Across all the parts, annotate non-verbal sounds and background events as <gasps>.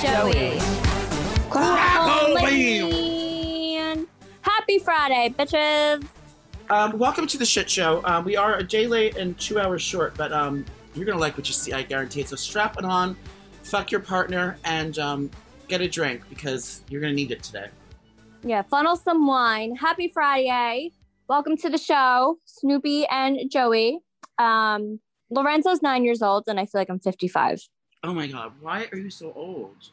Joey. Crackling. Happy Friday, bitches. Um, welcome to the shit show. Um, we are a day late and two hours short, but um, you're gonna like what you see. I guarantee it. So strap it on, fuck your partner, and um, get a drink because you're gonna need it today. Yeah, funnel some wine. Happy Friday. Welcome to the show, Snooki and Joey. Um, Lorenzo's nine years old, and I feel like I'm 55. Oh my god, why are you so old?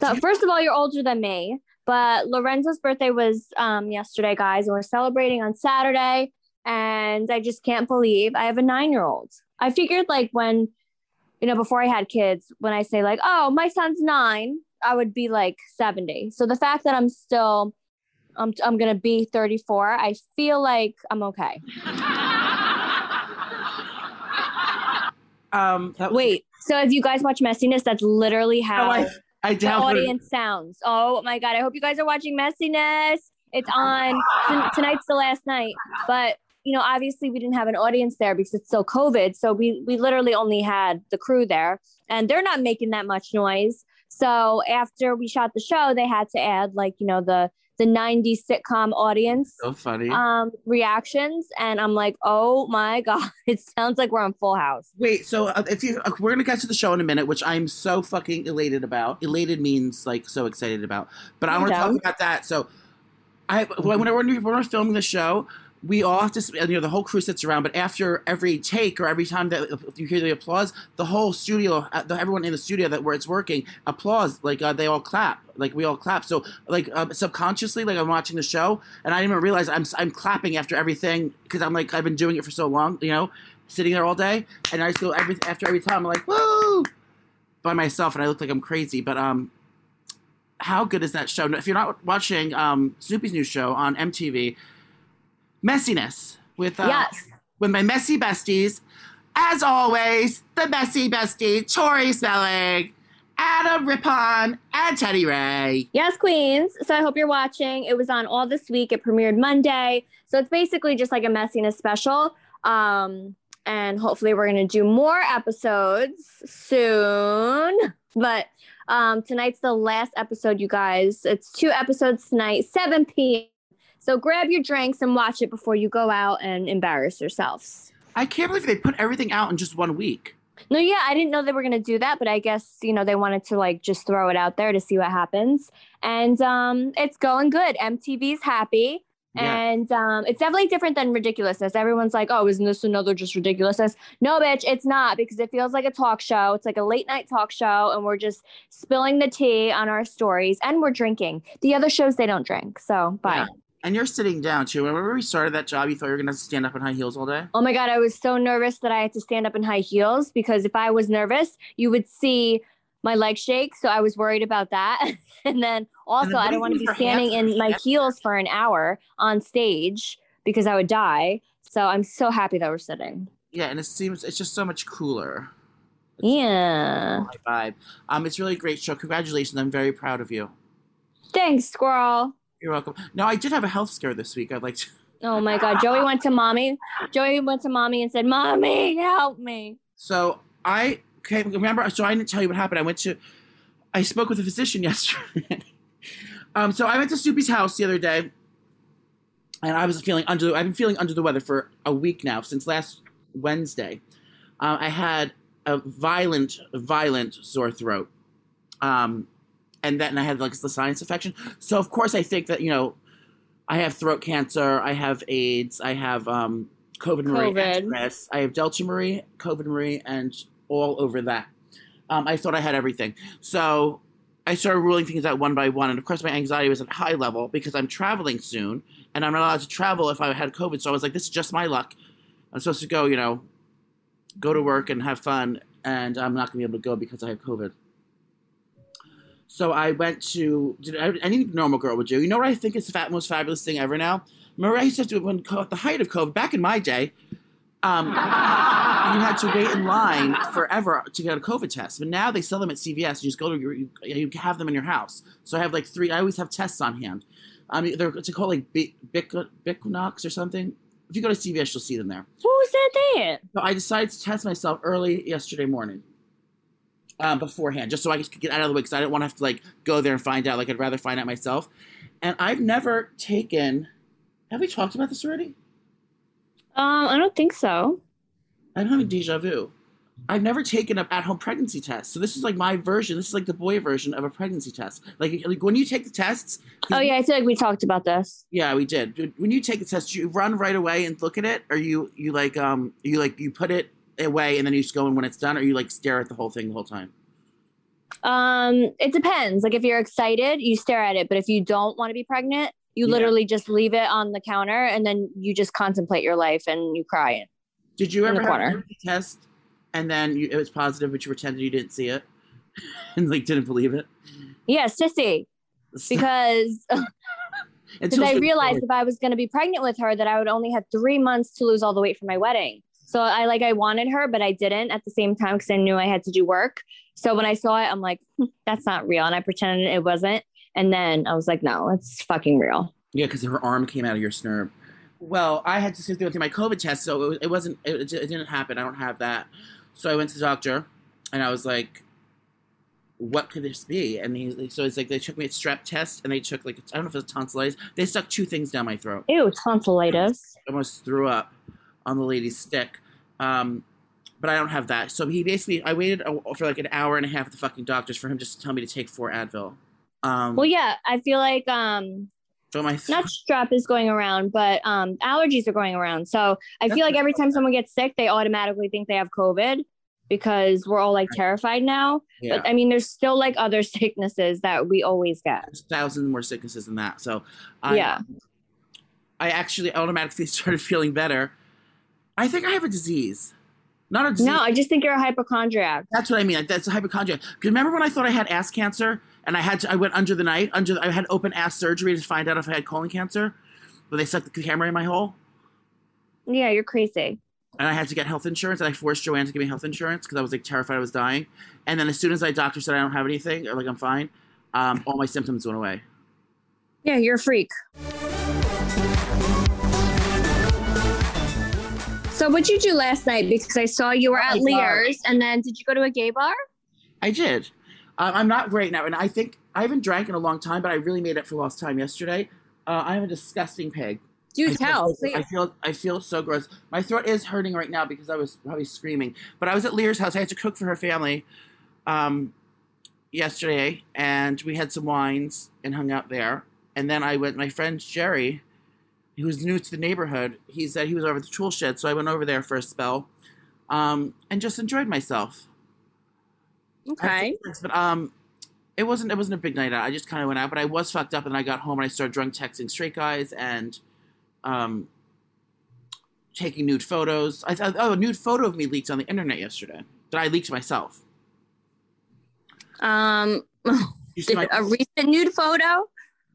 So first of all, you're older than me. But Lorenzo's birthday was um, yesterday, guys, and we're celebrating on Saturday. And I just can't believe I have a nine-year-old. I figured like when, you know, before I had kids, when I say like, oh, my son's nine, I would be like 70. So the fact that I'm still, I'm, I'm gonna be 34, I feel like I'm okay. <laughs> Um, that was- Wait, so if you guys watch Messyness, that's literally how No, I, I the audience sounds. Oh my god! I hope you guys are watching Messyness. It's on tonight's the last night, but you know, obviously we didn't have an audience there because it's still COVID. So we we literally only had the crew there, and they're not making that much noise. So after we shot the show, they had to add like you know the the '90s sitcom audience So funny. um reactions, and I'm like, oh my <laughs> god, it sounds like we're on Full House. Wait, so uh, if you, we're gonna get to the show in a minute, which I'm so fucking elated about. Elated means like so excited about. But I want to talk about that. So, I when we're, when we're filming the show, we all have to, you know, the whole crew sits around. But after every take or every time that you hear the applause, the whole studio, uh, everyone in the studio that where it's working, applause. Like uh, they all clap. Like we all clap. So like um, subconsciously, like I'm watching the show, and I didn't even realize I'm I'm clapping after everything because I'm like I've been doing it for so long, you know sitting there all day, and I just go every after every time. I'm like, woo, by myself, and I look like I'm crazy. But um, how good is that show? If you're not watching um Snooki's new show on MTV, Messyness with uh, yes. with my messy besties, as always, the messy bestie Tori Spelling, Adam Rippon, and Teddy Ray. Yes, Queens. So I hope you're watching. It was on all this week. It premiered Monday. So it's basically just like a messiness special. Um, and hopefully we're gonna do more episodes soon. But um, tonight's the last episode, you guys. It's two episodes tonight, 7 p.m. So grab your drinks and watch it before you go out and embarrass yourselves. I can't believe they put everything out in just one week. No, yeah, I didn't know they were gonna do that, but I guess you know they wanted to like just throw it out there to see what happens, and um, it's going good. MTV's happy, Yeah. and um, it's definitely different than ridiculousness. Everyone's like, "Oh, isn't this another just ridiculousness?" No, bitch, it's not because it feels like a talk show. It's like a late night talk show, and we're just spilling the tea on our stories, and we're drinking. The other shows they don't drink, so bye. Yeah. And you're sitting down too. Remember we started that job? You thought you were gonna stand up in high heels all day. Oh my God, I was so nervous that I had to stand up in high heels because if I was nervous, you would see my legs shake. So I was worried about that. <laughs> and then also, what I do don't want to be standing in my heels for an hour on stage because I would die. So I'm so happy that we're sitting. Yeah, and it seems it's just so much cooler. Yeah. My vibe. Um, it's really a great show. Congratulations! I'm very proud of you. Thanks, squirrel. You're welcome. No, I did have a health scare this week. I'd like to. <laughs> Oh my God. Joey went to mommy. Joey went to mommy and said, Mommy, help me. So I okay. Remember? So I didn't tell you what happened. I went to. I spoke with a physician <laughs> yesterday. um, so I went to Soupy's house the other day, and I was feeling under. I've been feeling under the weather for a week now since last Wednesday. Uh, I had a violent, violent sore throat, um, and then I had like the sinus infection. So of course I think that you know, I have throat cancer. I have AIDS. I have um, COVID Marie, COVID. I have Delta Marie, COVID Marie, and all over that. Um, I thought I had everything. So I started ruling things out one by one. And of course, my anxiety was at high level because I'm traveling soon. and I'm not allowed to travel if I had COVID. So I was like, this is just my luck. I'm supposed to go, you know, go to work and have fun, and I'm not gonna be able to go because I have COVID. So I went to did any normal girl would do. You know what I think is the fat, most fabulous thing ever now? I used to have to when at the height of COVID back in my day. Um, <laughs> you had to wait in line forever to get a COVID test, but now they sell them at CVS. You just go to your, you, you have them in your house. So I have like three. I always have tests on hand. I mean, they're it's called like Bic, Bic, Bicnox or something. If you go to CVS, you'll see them there. Who said that? So I decided to test myself early yesterday morning, um, beforehand, just so I could get out of the way because I didn't want to have to like go there and find out. Like I'd rather find out myself. And I've never taken. Have we talked about this already? Um, I don't think so. I'm having deja vu. I've never taken an at-home pregnancy test, so this is like my version. This is like the boy version of a pregnancy test. Like, like when you take the tests. Oh yeah, I feel like we talked about this. Yeah, we did. When you take the test, you run right away and look at it, or you you like um you like you put it away and then you just go in when it's done, or you like stare at the whole thing the whole time. Um, it depends. Like if you're excited, you stare at it, but if you don't want to be pregnant, you Yeah. literally just leave it on the counter and then you just contemplate your life and you cry. Did you ever have a test and then you, it was positive, but you pretended you didn't see it <laughs> and like didn't believe it? Yeah, sissy. Because <laughs> because I realized if I was going to be pregnant with her, that I would only have three months to lose all the weight for my wedding. So I like I wanted her, but I didn't at the same time because I knew I had to do work. So when I saw it, I'm like, "Hmm, that's not real, and I pretended it wasn't. And then I was like, no, it's fucking real. Yeah, because her arm came out of your snurb. Well, I had to sit through my COVID test, so it, was- it wasn't. It, it didn't happen. I don't have that. So I went to the doctor, and I was like, "What could this be?" And he, so it's like they took me a strep test, and they took like I don't know if it's tonsillitis. They stuck two things down my throat. Ew, tonsillitis. I almost threw up on the lady's stick. Um, but I don't have that. So he basically, I waited a, for like an hour and a half at the fucking doctor's for him just to tell me to take four Advil. Um, Well, yeah, I feel like um so my not <laughs> strep is going around, but um allergies are going around. So I feel like every time someone gets sick, they automatically think they have COVID because we're all like terrified now. yeah. But I mean, there's still like other <laughs> sicknesses that we always get. there's thousands more sicknesses than that. So, I, Yeah. I actually automatically <laughs> started feeling better. I think I have a disease, not a disease. No, I just think you're a hypochondriac. That's what I mean. That's a hypochondria. 'Cause Remember when I thought I had ass cancer and I had to, I went under the night, under the, I had open ass surgery to find out if I had colon cancer, but they stuck the camera in my hole, Yeah, you're crazy. and I had to get health insurance, and I forced Joanne to give me health insurance because I was like terrified I was dying. And then as soon as my doctor said I don't have anything, or like I'm fine, um, all my symptoms went away. Yeah, you're a freak. So what'd you do last night? Because I saw you were Oh at. Leah's, and then did you go to a gay bar? I did. Uh, I'm not great now, and I think I haven't drank in a long time, but I really made up for lost time yesterday. Uh, I'm a disgusting pig. Do I tell, feel, I feel I feel so gross. My throat is hurting right now because I was probably screaming. But I was at Leah's house. I had to cook for her family um, yesterday, and we had some wines and hung out there. And then I went. My friend Jerry, who's new to the neighborhood, he said he was over at the tool shed, so I went over there for a spell, um, and just enjoyed myself. Okay. But um, it wasn't it wasn't a big night out. I just kind of went out, but I was fucked up, and I got home and I started drunk texting straight guys and um, taking nude photos. I thought, oh, a nude photo of me leaked on the internet yesterday that I leaked myself. Um, <laughs> my, a recent nude photo.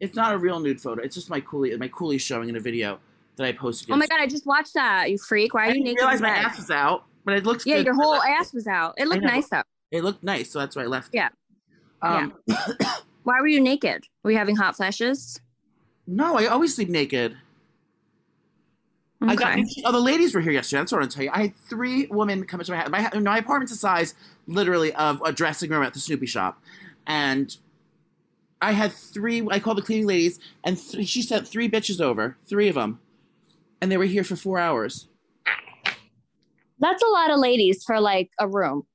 It's not a real nude photo. It's just my coolie my coolie showing in a video that I posted. Oh my god, I just watched that. You freak! Why I are you didn't naked? realize in my ass was out, but it looks Yeah, good. your whole ass was out. It looked nice though. It looked nice, so that's why I left. Yeah. Um, <coughs> Why were you naked? Were you having hot flashes? No, I always sleep naked. I got Okay. oh the ladies were here yesterday. That's what I to tell you. I had three women come into my house. My, my apartment's the size literally of a dressing room at the Snooki shop, and I had three. I called the cleaning ladies, and th- she sent three bitches over, three of them, and they were here for four hours. That's a lot of ladies for like a room.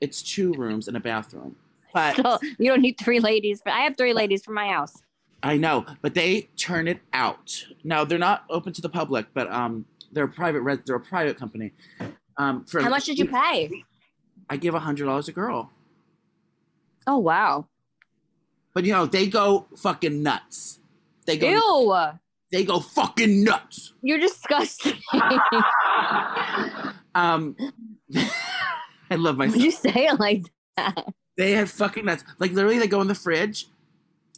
It's two rooms and a bathroom, but So you don't need three ladies. But I have three ladies for my house. I know, but they turn it out. Now they're not open to the public, but um, they're a private. Res- they're a private company. Um, for How much did you pay? I give a hundred dollars a girl. Oh wow. But you know, they go fucking nuts. They go Ew. they go fucking nuts. You're disgusting. <laughs> Um, <laughs> I love myself. Would you say it like that? They have fucking nuts. Like literally, they go in the fridge,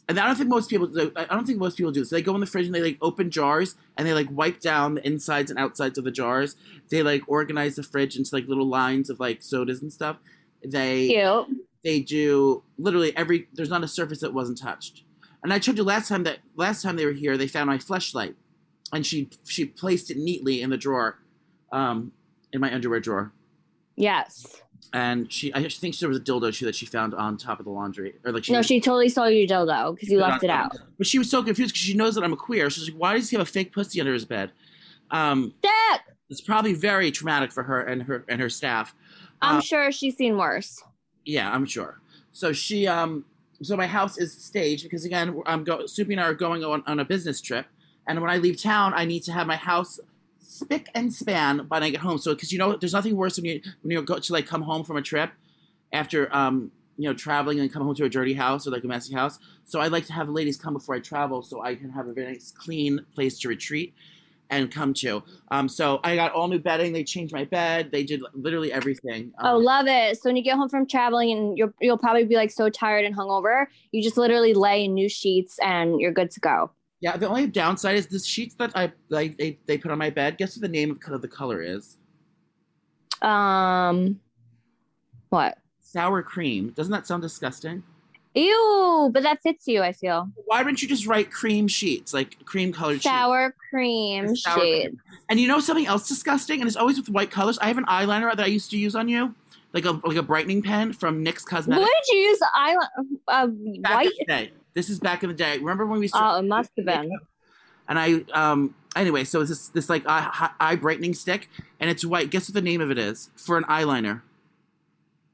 and I don't think most people. do- I don't think most people do this. They go in the fridge and they like open jars and they like wipe down the insides and outsides of the jars. They like organize the fridge into like little lines of like sodas and stuff. They Cute. They do literally every. There's not a surface that wasn't touched. And I told you last time that last time they were here, they found my flashlight, and she she placed it neatly in the drawer, um, in my underwear drawer. Yes. And she, I think there was a dildo too that she found on top of the laundry, or like No, she totally stole your dildo because you left it out. But she was so confused because she knows that I'm a queer. She's like, "Why does he have a fake pussy under his bed?" Um, Dick! it's probably very traumatic for her and her and her staff. I'm Uh, sure she's seen worse. Yeah, I'm sure. So she, um, so my house is staged because again, I'm go. Soupy and I are going on on a business trip, and when I leave town, I need to have my house spick and span when I get home. So because you know, there's nothing worse when you when you go to like come home from a trip after um you know traveling and come home to a dirty house or like a messy house. So I like to have ladies come before I travel so I can have a very nice clean place to retreat and come to. Um, so I got all new bedding. They changed my bed. They did literally everything. Um, Oh, love it. So when you get home from traveling and you're, you'll probably be like so tired and hungover, you just literally lay in new sheets and you're good to go. Yeah, the only downside is the sheets that I like they, they put on my bed. Guess what the name of the color is? Um, what? Sour cream. Doesn't that sound disgusting? Ew, but that fits you, I feel. Why don't you just write cream sheets, like cream colored sheets? Sour cream Sour cream. And you know something else disgusting, and it's always with white colors. I have an eyeliner that I used to use on you, like a like a brightening pen from NYX Cosmetics. What did you use? Eye, uh, white? the day. This is back in the day. Remember when we? Oh, it must have been. And I um anyway, so it's this this like eye, eye brightening stick, and it's white. Guess what the name of it is for an eyeliner?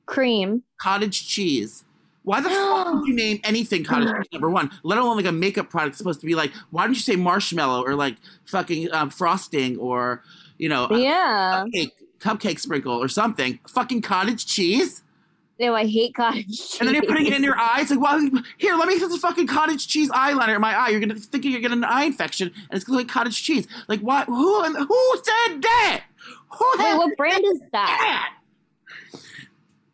Cream. cottage cheese. Why the fuck would <gasps> you name anything cottage cheese? Number one, let alone like a makeup product supposed to be like. Why don't you say marshmallow or like fucking um, frosting or you know Yeah. cupcake cupcake sprinkle or something? Fucking cottage cheese, No, I hate cottage cheese. and then you're putting it in your eyes. Like, well, here, let me put this fucking cottage cheese eyeliner in my eye. You're gonna thinking you're getting an eye infection, and it's gonna like cottage cheese. Like, what? Who? Who said that? Who Wait, what brand is that? that?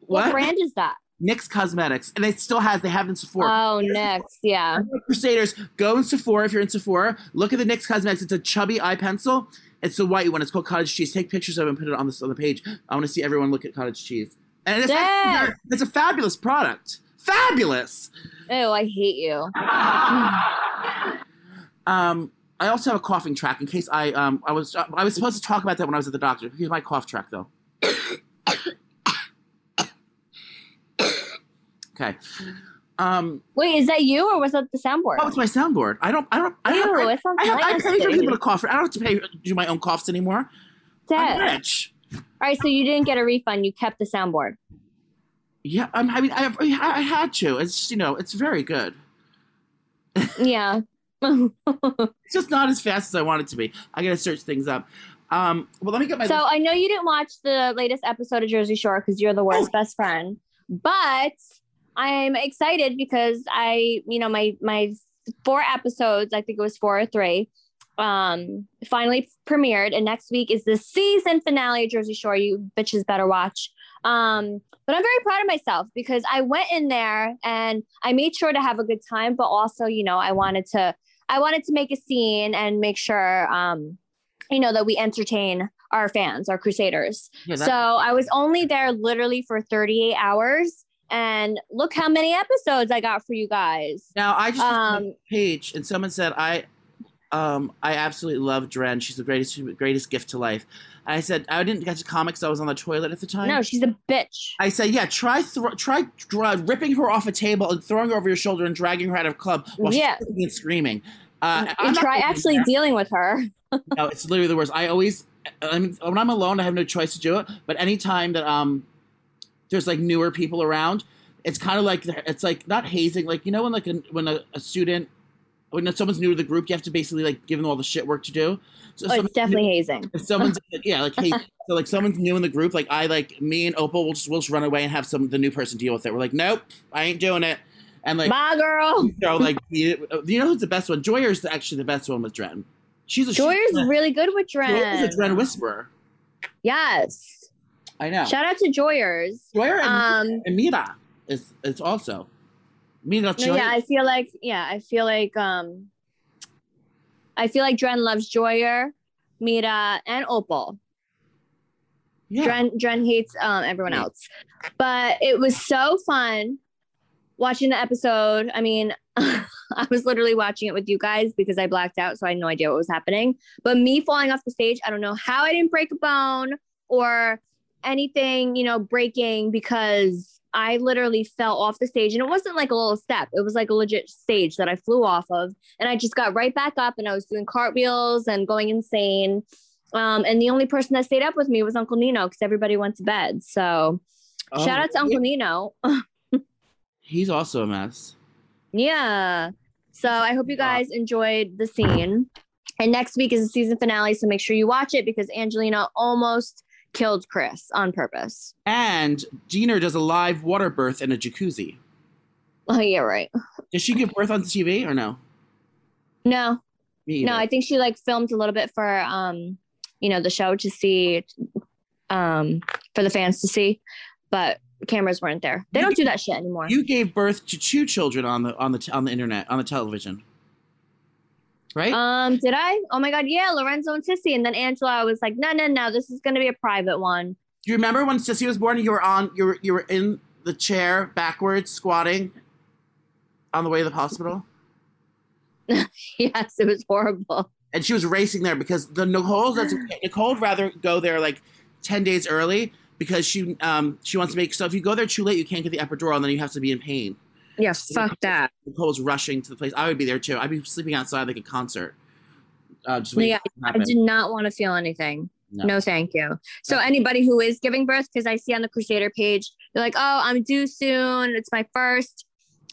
What, What? brand is that? NYX Cosmetics, and it still has. They have it in Sephora. Oh, next. Yeah. Crusaders, go in Sephora if you're in Sephora. Look at the NYX Cosmetics. It's a chubby eye pencil. It's the white one. It's called cottage cheese. Take pictures of it and put it on this on the page. I want to see everyone look at cottage cheese. And it's, Yeah. it's a fabulous product. Fabulous. Oh, I hate you. <sighs> Um, I also have a coughing track in case I um I was I was supposed to talk about that when I was at the doctor. Here's my cough track though. Okay. Um, Wait, is that you or was that the soundboard? oh, it's my soundboard. I don't. I don't. I, don't, Ew, I, I, have- I pay for people to cough. I don't have to pay do my own coughs anymore. I'm rich. All right, so you didn't get a refund. You kept the soundboard. Yeah, I'm, I mean, I, I had to. It's you know, it's very good. Yeah. <laughs> <laughs> It's just not as fast as I want it to be. I gotta search things up. Um, well, let me get my. So I know you didn't watch the latest episode of Jersey Shore because you're the worst best friend, but I'm excited because I, you know, my my four episodes, I think it was four or three, um, finally premiered, and next week is the season finale of Jersey Shore. You bitches better watch. Um, but I'm very proud of myself because I went in there and I made sure to have a good time, but also, you know, I wanted to I wanted to make a scene and make sure um you know that we entertain our fans, our crusaders. yeah, so I was only there literally for 38 hours and look how many episodes I got for you guys. now I just looked at the um, page and someone said I, um, I absolutely love Dren. She's the greatest greatest gift to life. I said I didn't get to comics. I was on the toilet at the time. No, she's a bitch. I said, yeah, try thro- try dra- ripping her off a table and throwing her over your shoulder and dragging her out of a club while Yeah. she's and screaming. Uh, and try actually that. dealing with her. no, it's literally the worst. I always, I mean, when I'm alone, I have no choice to do it. But anytime that um, there's like newer people around, it's kind of like it's like not hazing. Like you know when like a, when a, a student when someone's new to the group, you have to basically like give them all the shit work to do. So Oh, it's definitely hazing. if someone's <laughs> yeah, like hey, so like someone's new in the group, like I like me and Opal will just we'll just run away and have some the new person deal with it. We're like, nope, I ain't doing it. And like my girl. you know, like you you know who's the best one? Joyer's actually the best one with Dren. She's a Joyer's she's really good with Joyer's Dren. a Dren whisperer. Yes. I know. Shout out to Joyers. Joyer and, Um, and Mira is is also Mira. Joyer. yeah, I feel like yeah, I feel like um I feel like Dren loves Joyer, Mira, and Opal. yeah. Dren Dren hates um everyone Yeah. else. But it was so fun watching the episode. I mean, <laughs> I was literally watching it with you guys because I blacked out, so I had no idea what was happening. But me falling off the stage, I don't know how I didn't break a bone or anything, you know, breaking because I literally fell off the stage and it wasn't like a little step. It was like a legit stage that I flew off of. And I just got right back up and I was doing cartwheels and going insane. Um, and the only person that stayed up with me was Uncle Nino because everybody went to bed. So Oh, shout out to Uncle Nino. <laughs> He's also a mess. yeah. So I hope you guys enjoyed the scene. And next week is the season finale. So make sure you watch it because Angelina almost killed Chris on purpose. And Deena does a live water birth in a jacuzzi. Oh, yeah, right. Does she give birth on TV or no? No, no. I think she like filmed a little bit for um, you know, the show to see um for the fans to see, but cameras weren't there. They don't do that shit anymore. You gave birth to two children on the on the t- on the internet on the television, right? Um, did I? Oh my god, yeah, Lorenzo and Sissy. And then Angela I was like, no, no, no, this is gonna be a private one. Do you remember when Sissy was born? You were on you were you were in the chair backwards squatting on the way to the hospital, <laughs> yes, it was horrible. and she was racing there because the Nicole that's <gasps> Nicole would rather go there like ten days early because she um she wants to make so if you go there too late you can't get the epidural and then you have to be in pain. Yeah, fuck that. The Nicole's rushing to the place. I would be there too. I'd be sleeping outside like a concert. Uh, just Yeah, for it to I did not want to feel anything. No. No, thank you. So anybody who is giving birth, because I see on the Crusader page, they're like, "Oh, I'm due soon. It's my first.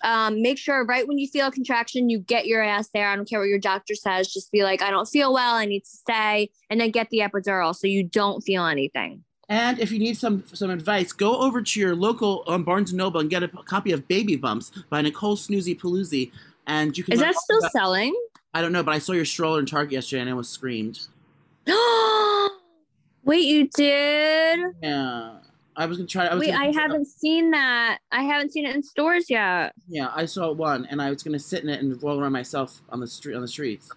Um, make sure right when you feel a contraction, you get your ass there. I don't care what your doctor says. Just be like, I don't feel well. I need to stay, and then get the epidural so you don't feel anything. And if you need some some advice, go over to your local um, Barnes and Noble and get a copy of Baby Bumps by Nicole Snooki Polizzi, And you can. Is that still about- selling? I don't know, but I saw your stroller in Target yesterday and I was screamed. <gasps> Wait, you did? Yeah, I was gonna try. I was Wait, I haven't seen that. I haven't seen it in stores yet. Yeah, I saw one, and I was gonna sit in it and roll around myself on the street on the streets.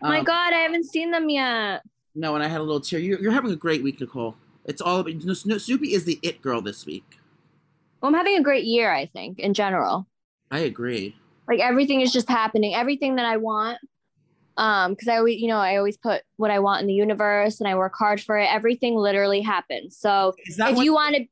My Um, God, I haven't seen them yet. No, and I had a little tear. You're, you're having a great week, Nicole. It's all about Sno- Snooki is the it girl this week. Well, I'm having a great year, I think, in general. I agree. like everything is just happening everything that i want um because i always you know i always put what i want in the universe and i work hard for it everything literally happens so if what- you want to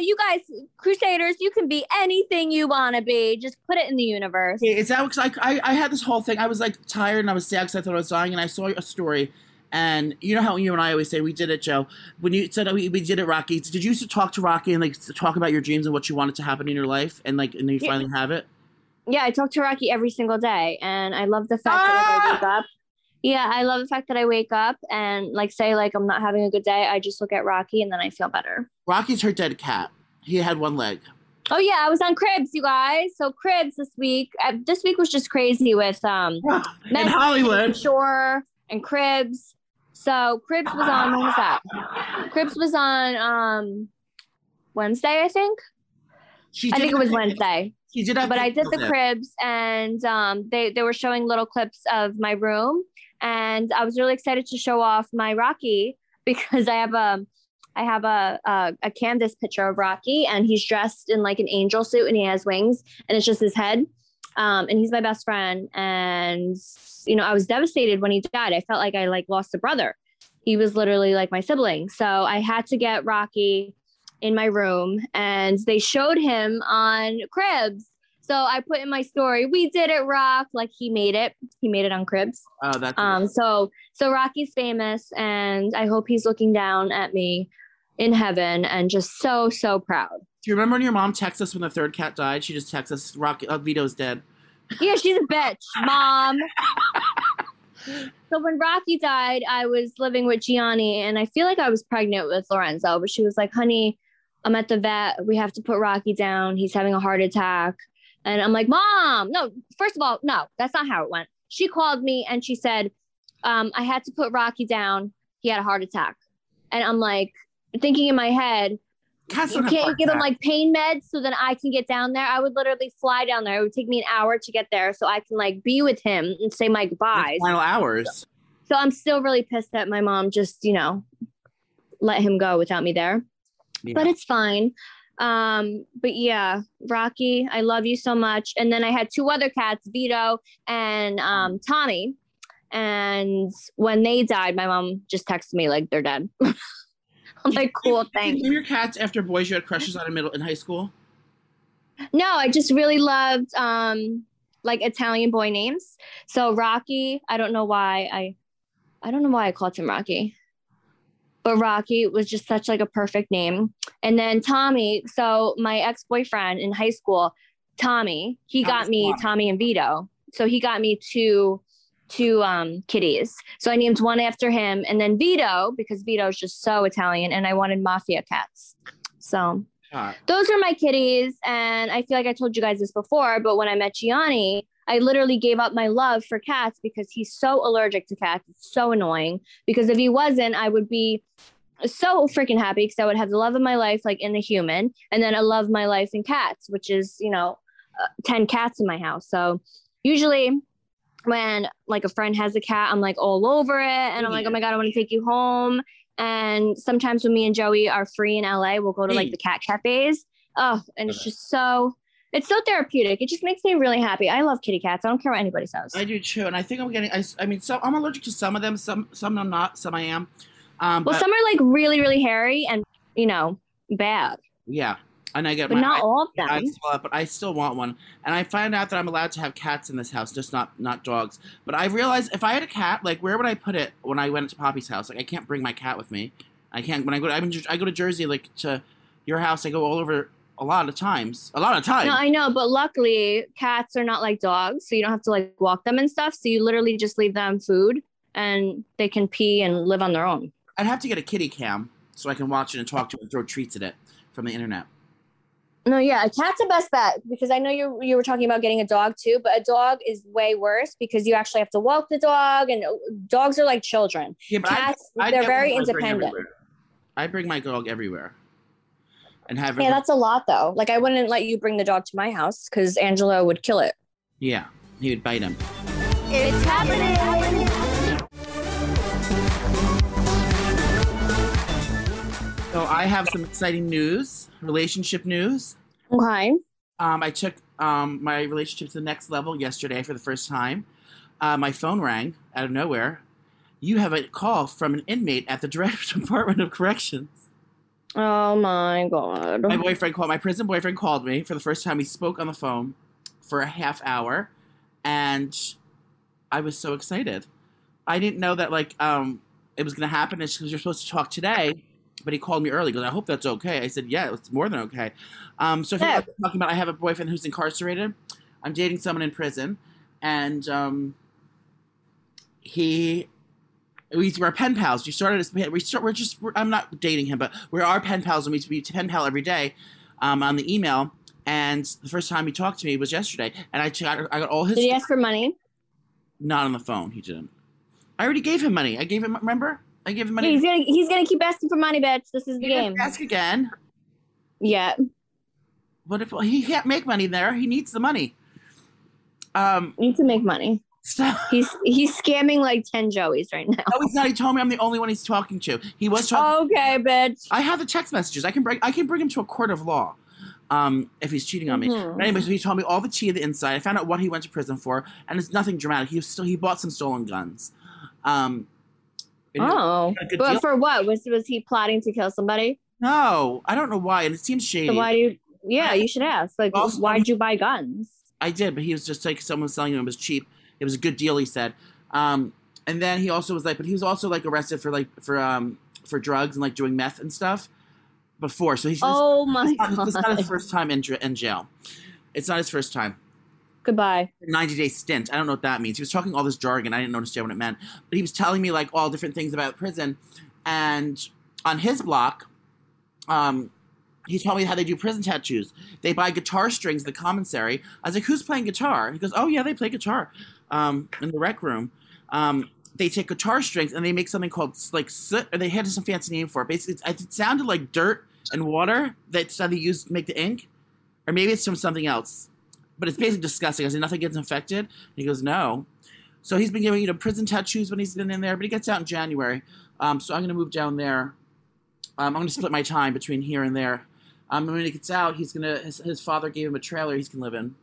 you guys crusaders you can be anything you want to be just put it in the universe Is that because I, I I had this whole thing? I was like tired and I was sad because I thought I was dying, and I saw a story. And you know how you and I always say we did it, Joe. When you said we, we did it, Rocky. Did you used to talk to Rocky and like talk about your dreams and what you wanted to happen in your life, and like and then you Yeah. finally have it? yeah i talk to rocky every single day and i love the fact that like, i wake up yeah i love the fact that i wake up and like say like i'm not having a good day i just look at rocky and then i feel better Rocky's her dead cat. He had one leg. Oh yeah, I was on Cribs, you guys. So Cribs this week. Uh, this week was just crazy with um <sighs> in Hollywood. Shore and Cribs. So Cribs was on. When was that? Cribs was on um Wednesday, I think. She I think it was Wednesday. She did But I did the. Cribs, and um they they were showing little clips of my room, and I was really excited to show off my Rocky because I have a. I have a, a a canvas picture of Rocky, and he's dressed in like an angel suit, and he has wings, and it's just his head. Um, and he's my best friend, and you know, I was devastated when he died. I felt like I like lost a brother. He was literally like my sibling, so I had to get Rocky in my room, and they showed him on Cribs. So I put in my story, "We did it, Rock!" Like he made it. He made it on Cribs. Oh, that's Um, so so Rocky's famous, and I hope he's looking down at me in heaven and just so so proud. Do you remember when your mom texted us when the third cat died? She just texted us, "Rocky, uh, Vito's dead." Yeah, she's a bitch, mom. so when Rocky died, I was living with Jionni, and I feel like I was pregnant with Lorenzo, but she was like, "Honey, I'm at the vet. We have to put Rocky down. He's having a heart attack." And I'm like, "Mom, no. First of all, no, that's not how it went." She called me and she said, um, I had to put Rocky down. He had a heart attack, and I'm like thinking in my head, You can't give him like pain meds so then I can get down there. I would literally fly down there. It would take me an hour to get there so I can like be with him and say my goodbyes. final hours. So I'm still really pissed that my mom just, you know, let him go without me there. Yeah. But it's fine. Um, but yeah, Rocky, I love you so much. And then I had two other cats, Vito and um Tommy. And when they died, my mom just texted me like they're dead. <laughs> <laughs> I'm like, cool, thanks. name your cats after boys you had crushes on in middle in high school? No, I just really loved um like Italian boy names. So Rocky, I don't know why I I don't know why I called him Rocky. But Rocky was just such like a perfect name. And then Tommy, so my ex-boyfriend in high school, Tommy, he Tommy's got me Tommy. Tommy and Vito. So he got me two two um kitties. So I named one after him and then Vito because Vito is just so Italian and I wanted mafia cats. So those are my kitties. And I feel like I told you guys this before, but when I met Jionni, I literally gave up my love for cats because he's so allergic to cats. It's so annoying. Because if he wasn't, I would be so freaking happy because I would have the love of my life like in a human, and then I love my life in cats, which is you know, uh, ten cats in my house. So usually. When like a friend has a cat, I'm like all over it, and I'm like, oh my god, I want to take you home. And sometimes when me and Joey are free in LA, we'll go to like the cat cafes. Oh, and it's just so it's so therapeutic. It just makes me really happy. I love kitty cats. I don't care what anybody says. I do too, and I think I'm getting. I, I mean, so I'm allergic to some of them. Some some I'm not. Some I am. Um, well, but, some are like really, really hairy and you know bad, yeah, and I get but my not all of them. swell but I still want one. And I find out that I'm allowed to have cats in this house, just not not dogs. But I realized if I had a cat, like where would I put it when I went to Poppy's house? Like I can't bring my cat with me. I can't when I go. To, I mean, I go to Jersey, like to your house. I go all over a lot of times. A lot of times. No, I know, but luckily cats are not like dogs, so you don't have to like walk them and stuff. So you literally just leave them food, and they can pee and live on their own. I'd have to get a kitty cam so I can watch it and talk to it and throw treats at it from the internet. No, yeah, a cat's the best bet because I know you you were talking about getting a dog too, but a dog is way worse because you actually have to walk the dog, and uh, dogs are like children. Yeah, but Cats, I they're very one bring independent. I bring my dog everywhere, and have Yeah, every- that's a lot though. Like I wouldn't let you bring the dog to my house because Angelo would kill it. yeah, he would bite him. It's happening. So I have some exciting news, relationship news. Okay. Um, I took um, my relationship to the next level yesterday for the first time. Uh, my phone rang out of nowhere. You have a call from an inmate at the Director <laughs> Department of Corrections. Oh my god. My boyfriend called. My prison boyfriend called me for the first time. He spoke on the phone for a half hour, and I was so excited. I didn't know that like um it was going to happen because you're supposed to talk today. But he called me early. He Goes, I hope that's okay. I said, Yeah, it's more than okay. Um, so if Yeah. you're talking about, I have a boyfriend who's incarcerated. I'm dating someone in prison, and um, he we, we're pen pals. We started as we start. We're just. We're, I'm not dating him, but we're our pen pals, and we we pen pal every day um, on the email. And the first time he talked to me was yesterday, and I got I got all his Did he ask for money? not on the phone. He didn't. I already gave him money. I gave him. Remember, I gave him money. He's gonna he's gonna keep asking for money, bitch. This is the game. Ask again. Yeah. What if he can't make money there? He needs the money. Um, You can make money. So. <laughs> He's he's scamming like ten Joeys right now. No, he's not. He told me I'm the only one he's talking to. He was talking. Okay, bitch. I have the text messages. I can bring. I can bring him to a court of law, um, if he's cheating on me. Mhm. But anyway, so he told me all the tea of the inside. I found out what he went to prison for, and it's nothing dramatic. He was still he bought some stolen guns. Um, and Oh, got a good but deal. for what was was he plotting to kill somebody? no, I don't know why, and it seems shady. So why do you? Yeah, you should ask. Like, Also- why'd you buy guns? I did, but he was just like someone was selling him. It was cheap. It was a good deal. He said. Um, and then he also was like, but he was also like arrested for like for um for drugs and like doing meth and stuff before. So he's Oh my It's not, it's not his first <laughs> time in, in jail. It's not his first time. Goodbye. 90 day stint. I don't know what that means. He was talking all this jargon. I didn't understand what it meant. But he was telling me like all different things about prison. And on his block, um, he told me how they do prison tattoos. They buy guitar strings, the commissary. I was like, who's playing guitar? He goes, oh, yeah, they play guitar um, in the rec room. Um, they take guitar strings and they make something called like soot, or they had some fancy name for it. Basically, it sounded like dirt and water that's how they use to make the ink, or maybe it's from something else. But it's basically disgusting. I said nothing gets infected. He goes no. So he's been giving you know prison tattoos when he's been in there, but he gets out in January. Um, so I'm gonna move down there. Um, I'm gonna split my time between here and there. Um, when he gets out, he's gonna his, his father gave him a trailer he can live in.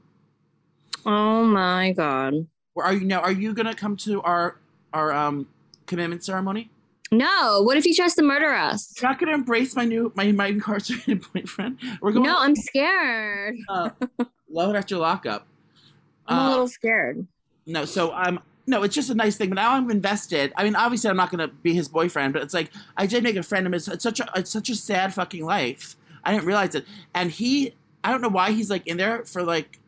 Oh my god. Where are you now? Are you gonna come to our our um commitment ceremony? No. What if he tries to murder us? You're not gonna embrace my new my my incarcerated <laughs> boyfriend. We're going. No, I'm scared. uh, love it after lockup. I'm a Uh, little scared. no, so I'm um, no, it's just a nice thing. But now I'm invested. I mean, obviously, I'm not gonna be his boyfriend, but it's like I did make a friend of his. It's such a it's such a sad fucking life. I didn't realize it, and he, I don't know why he's like in there for like,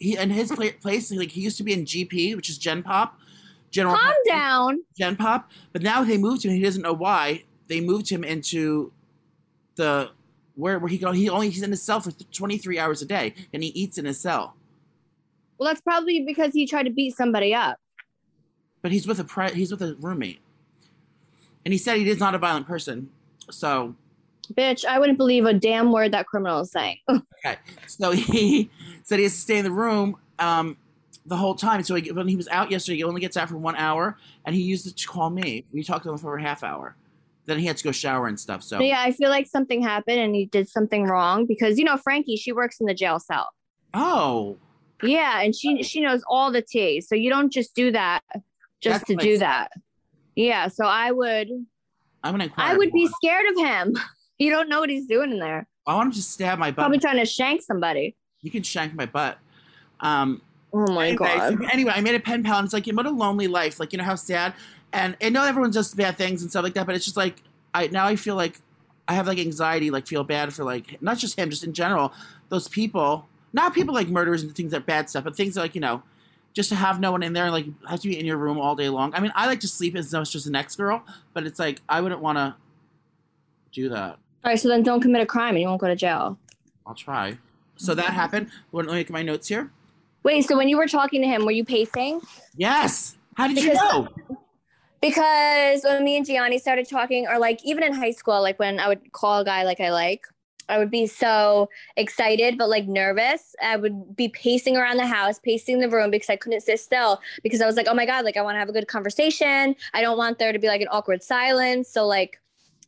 he in his pla- place like he used to be in GP, which is Gen Pop, General Calm down. Gen Pop, but now they moved him. He doesn't know why they moved him into the where where he go. He only he's in his cell for 23 hours a day, and he eats in his cell. Well, that's probably because he tried to beat somebody up. but he's with a pri- he's with a roommate, and he said he is not a violent person. So Bitch, I wouldn't believe a damn word that criminal is saying. <laughs> okay, so he <laughs> said he has to stay in the room um, the whole time. So he, when he was out yesterday, he only gets out for one hour, and he used it to call me. We talked to him for a half hour. Then he had to go shower and stuff. So yeah, I feel like something happened and he did something wrong because you know Frankie, she works in the jail cell. oh, Yeah, and she she knows all the tea. So you don't just do that just That's to do that. Yeah, so I would I'm gonna. I would be scared of him. <laughs> You don't know what he's doing in there. I want him to stab my butt. Probably trying to shank somebody. You can shank my butt. Um, Oh my anyway, god. Anyway, I made a pen pal, and it's like, you what a lonely life. Like, you know how sad. And I know everyone does bad things and stuff like that, but it's just like, I now I feel like I have like anxiety, like feel bad for like not just him, just in general, those people. Not people like murderers and things that are bad stuff, but things like you know, just to have no one in there, and, like have to be in your room all day long. I mean, I like to sleep as though it's just an ex girl, but it's like I wouldn't want to do that. All right, so then don't commit a crime and you won't go to jail. I'll try. So that happened. Let me make my notes here. Wait, so when you were talking to him, were you pacing? Yes. How did you know? Because when me and Jionni started talking, or like even in high school, like when I would call a guy like I like, I would be so excited but like nervous. I would be pacing around the house, pacing the room because I couldn't sit still because I was like, oh my God, like I want to have a good conversation. I don't want there to be like an awkward silence. So like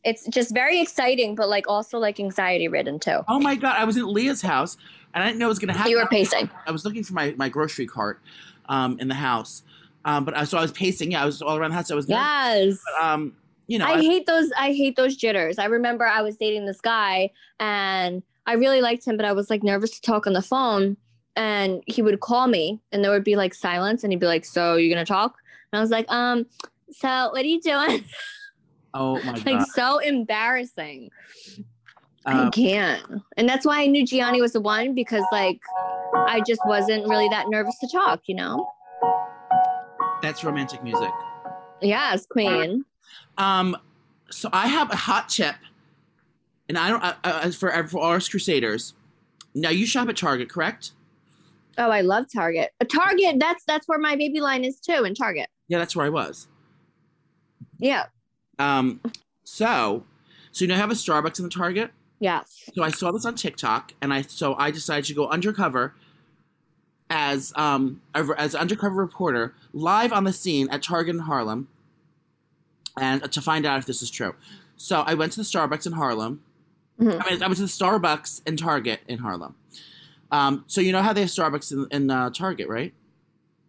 it's just very exciting, but like also like anxiety ridden too. Oh my god! I was in Leah's house, and I didn't know it was gonna happen. You were pacing. I was looking for my, my grocery cart um, in the house, um, but I, so I was pacing. Yeah, I was all around the house. I was nervous, Yes. but, um, you know, I I- hate those. I hate those jitters. I remember I was dating this guy and I really liked him, but I was like nervous to talk on the phone. And he would call me, and there would be like silence, and he'd be like, "So you're gonna talk?" And I was like, "Um, so what are you doing?" <laughs> oh my god! like so embarrassing. I um, can't, and that's why I knew Jionni was the one because like I just wasn't really that nervous to talk, you know. That's romantic music. Yes, queen. Um, so I have a hot tip, and I don't I, I, for for all our crusaders. Now you shop at Target, correct? Oh, I love Target. A Target. That's that's where my baby line is too. In Target. Yeah, that's where I was. Yeah. Um, so so you know, I have a Starbucks in the Target. Yes. So I saw this on TikTok, and I so I decided to go undercover as um as an undercover reporter live on the scene at Target in Harlem, and to find out if this is true. So I went to the Starbucks in Harlem. Mhm. I mean, I went to the Starbucks and Target in Harlem. Um, so you know how they have Starbucks in, in uh, Target, right?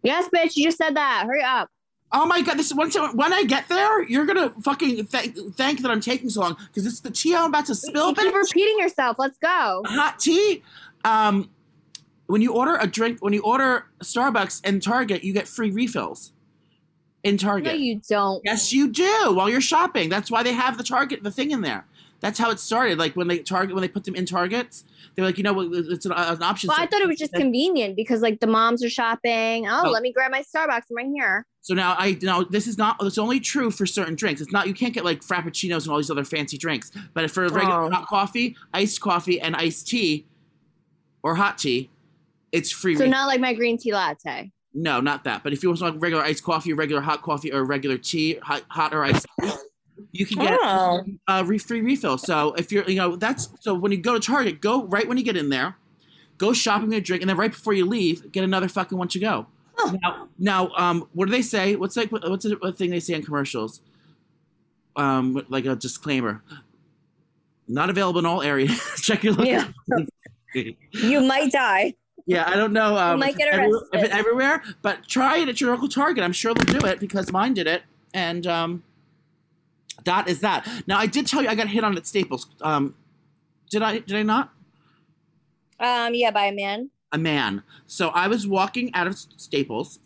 Yes, bitch. You just said that. Hurry up. Oh my god! This once when I get there, you're gonna fucking thank thank that I'm taking so long because it's the tea I'm about to spill. you keep bitch. repeating yourself. Let's go. hot tea. Um, when you order a drink, when you order Starbucks and Target, you get free refills in Target. No, you don't. yes, you do while you're shopping. That's why they have the Target the thing in there. That's how it started. Like when they Target when they put them in Targets, they're like, you know, it's an, an option. Well, I thought it was just convenient because like the moms are shopping. Oh, let me grab my Starbucks. I'm right here. So now I now this is not it's only true for certain drinks. It's not you can't get like frappuccinos and all these other fancy drinks. But for regular Oh. hot coffee, iced coffee, and iced tea, or hot tea, it's free. So refill. not like my green tea latte. No, not that. But if you want like regular iced coffee, regular hot coffee, or regular tea, hot, hot or iced, tea, you can get Oh. a re- free refill. So if you're, you know, that's so when you go to Target, go right when you get in there, go shopping get a drink, and then right before you leave, get another fucking one to go. Now, now, um, what do they say? What's like what's the thing they say in commercials? Um, like a disclaimer. Not available in all areas. <laughs> Check your local. Yeah. <laughs> You might die. Yeah, I don't know um, might if, it's every- if it's everywhere, but try it at your local Target. I'm sure they'll do it because mine did it, and um, that is that. Now, I did tell you I got hit on at Staples. Um, did I? Did I not? Um, yeah, by a man. A man. So I was walking out of Staples.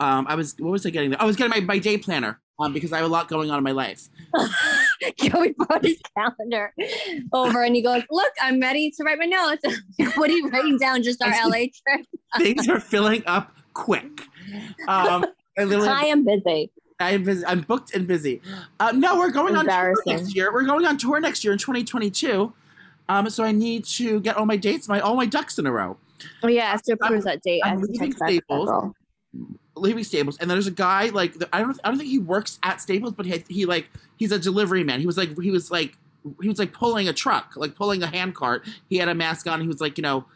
Um, I was. What was I getting there? I was getting my, my day planner. Um, because I have a lot going on in my life. <laughs> <laughs> Joey brought his calendar over and he goes, Look, I'm ready to write my notes. <laughs> what are you writing down? Just our LA trip? <laughs> Things are filling up quick. Um, I I am busy. I'm, busy, I'm booked and busy. Uh, no, we're going on tour next year. We're going on tour next year in 2022. Um, so I need to get all my dates, my all my ducks in a row. Oh, yeah, I have to approve that date. I'm leaving text back to that Staples. Leaving Staples, and then there's a guy like I don't I don't think he works at Staples, but he, he like he's a delivery man. He was like he was like he was like pulling a truck, like pulling a hand cart. He had a mask on. He was like you know,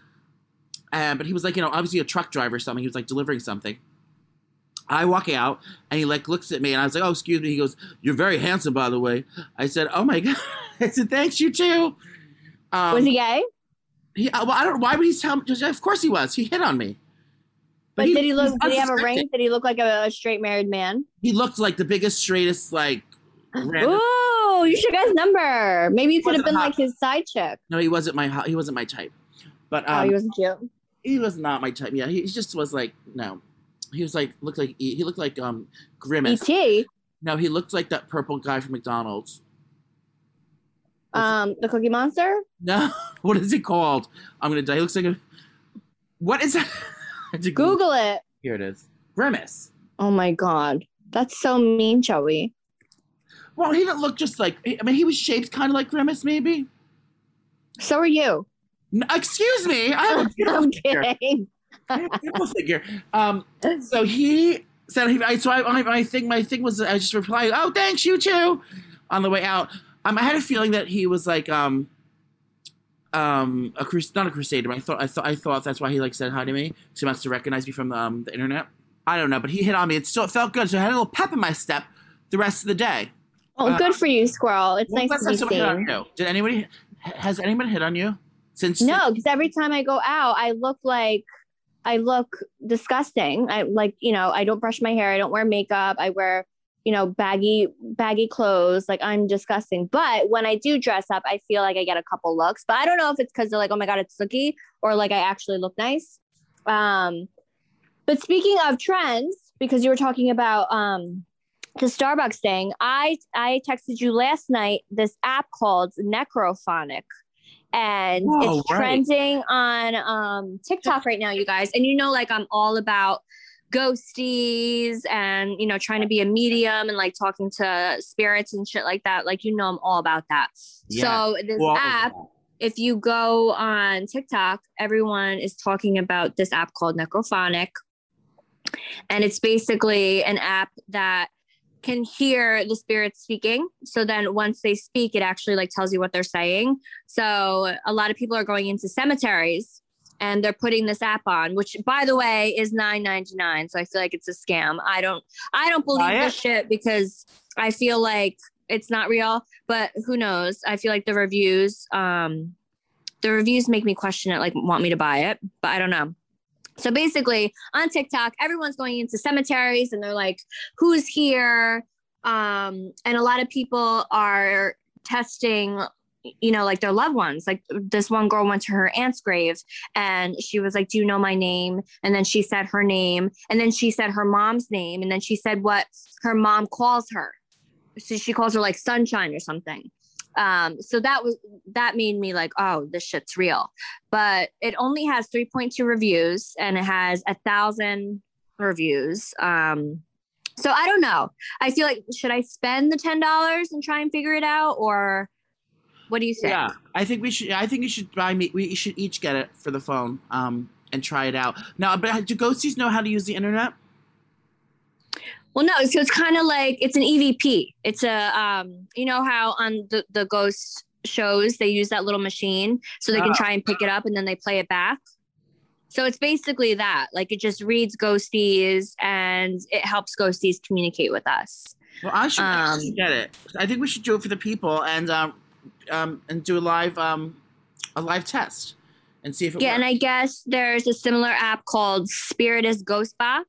uh, but he was like you know obviously a truck driver or something. He was like delivering something. I walk out and he like looks at me and I was like, "Oh, excuse me." He goes, "You're very handsome, by the way." I said, "Oh my <laughs> god!" I said, "Thanks, you too." Um, Was he gay? he- uh, well, I don't. Why would he tell me? Of course he was. He hit on me. But did he look? Did he have a ring? Did he look like a, a straight married man? He looked like the biggest, straightest, like. Random. Ooh, you should get his number. Maybe you could have been hot. like his side chick. No, he wasn't my. He wasn't my type. But oh, um, he wasn't cute. he was not my type. Yeah, he just was like no. He was like looked like he looked like um Grimace. Et. No, he looked like that purple guy from McDonald's. Um, the Cookie Monster. No, <laughs> what is he called? I'm gonna die. He looks like a. What is that? I had to Google it. Here it is. Grimace. Oh my god, that's so mean, Joey. Well, he didn't look just like. I mean, he was shaped kind of like Grimace, maybe. So are you. No, excuse me. I have a <laughs> beautiful I'm figure. kidding. I have a beautiful figure. Um, so he said he. I, so I, I think my thing was I just replied, "Oh, thanks, you too," on the way out. Um, I had a feeling that he was like um, um, a crus- not a crusader. But I thought I thought I thought that's why he like said hi to me. So he must have recognized me from um, the internet. I don't know, but he hit on me. It still felt good. So I had a little pep in my step the rest of the day. Oh, Uh, good for you, Squirrel. It's nice to be someone hit on seen. you? Did anybody? Has anyone hit on you since? No, because every time I go out, I look like I look disgusting. I like, you know, I don't brush my hair. I don't wear makeup. I wear, you know, baggy, baggy clothes. Like I'm disgusting. But when I do dress up, I feel like I get a couple looks. But I don't know if it's because they're like, oh my God, it's Snooki or like I actually look nice. Um, but speaking of trends, because you were talking about um the Starbucks thing, I I texted you last night this app called Necrophonic. And Oh, it's right. trending on um TikTok right now, you guys. And you know, like I'm all about ghosties and you know trying to be a medium and like talking to spirits and shit like that like you know i'm all about that Yeah. so this Well, app if you go on TikTok, everyone is talking about this app called Necrophonic. And it's basically an app that can hear the spirits speaking. So then once they speak, it actually like tells you what they're saying. So a lot of people are going into cemeteries and they're putting this app on, which by the way is nine ninety nine. So I feel like it's a scam. I don't I don't believe Buy this shit because I feel like it's not real, but who knows? I feel like the reviews, um, the reviews make me question it, like want me to buy it, but I don't know. So basically, on TikTok, everyone's going into cemeteries and they're like, "Who's here?" Um, and a lot of people are testing, you know, like their loved ones. Like this one girl went to her aunt's grave and she was like, "Do you know my name?" And then she said her name, and then she said her mom's name, and then she said what her mom calls her. So she calls her like sunshine or something. Um so that was that made me like oh this shit's real. But it only has 3.2 reviews and it has a thousand reviews. Um so i don't know. I feel like should i spend the ten dollars and try and figure it out or what do you think Yeah, I think we should. I think you should buy me. We should each get it for the phone. Um, and try it out. Now, but do ghosties know how to use the internet? Well, no, so it's kind of like it's an EVP. It's a um, you know how on the the ghost shows they use that little machine so they can Oh. try and pick it up and then they play it back. So it's basically that. Like it just reads ghosties and it helps ghosties communicate with us. Well, I should, Um, should get it. I think we should do it for the people and um, um, and do a live um, a live test and see if it Yeah, and. I guess there's a similar app called Spiritus Ghost Box.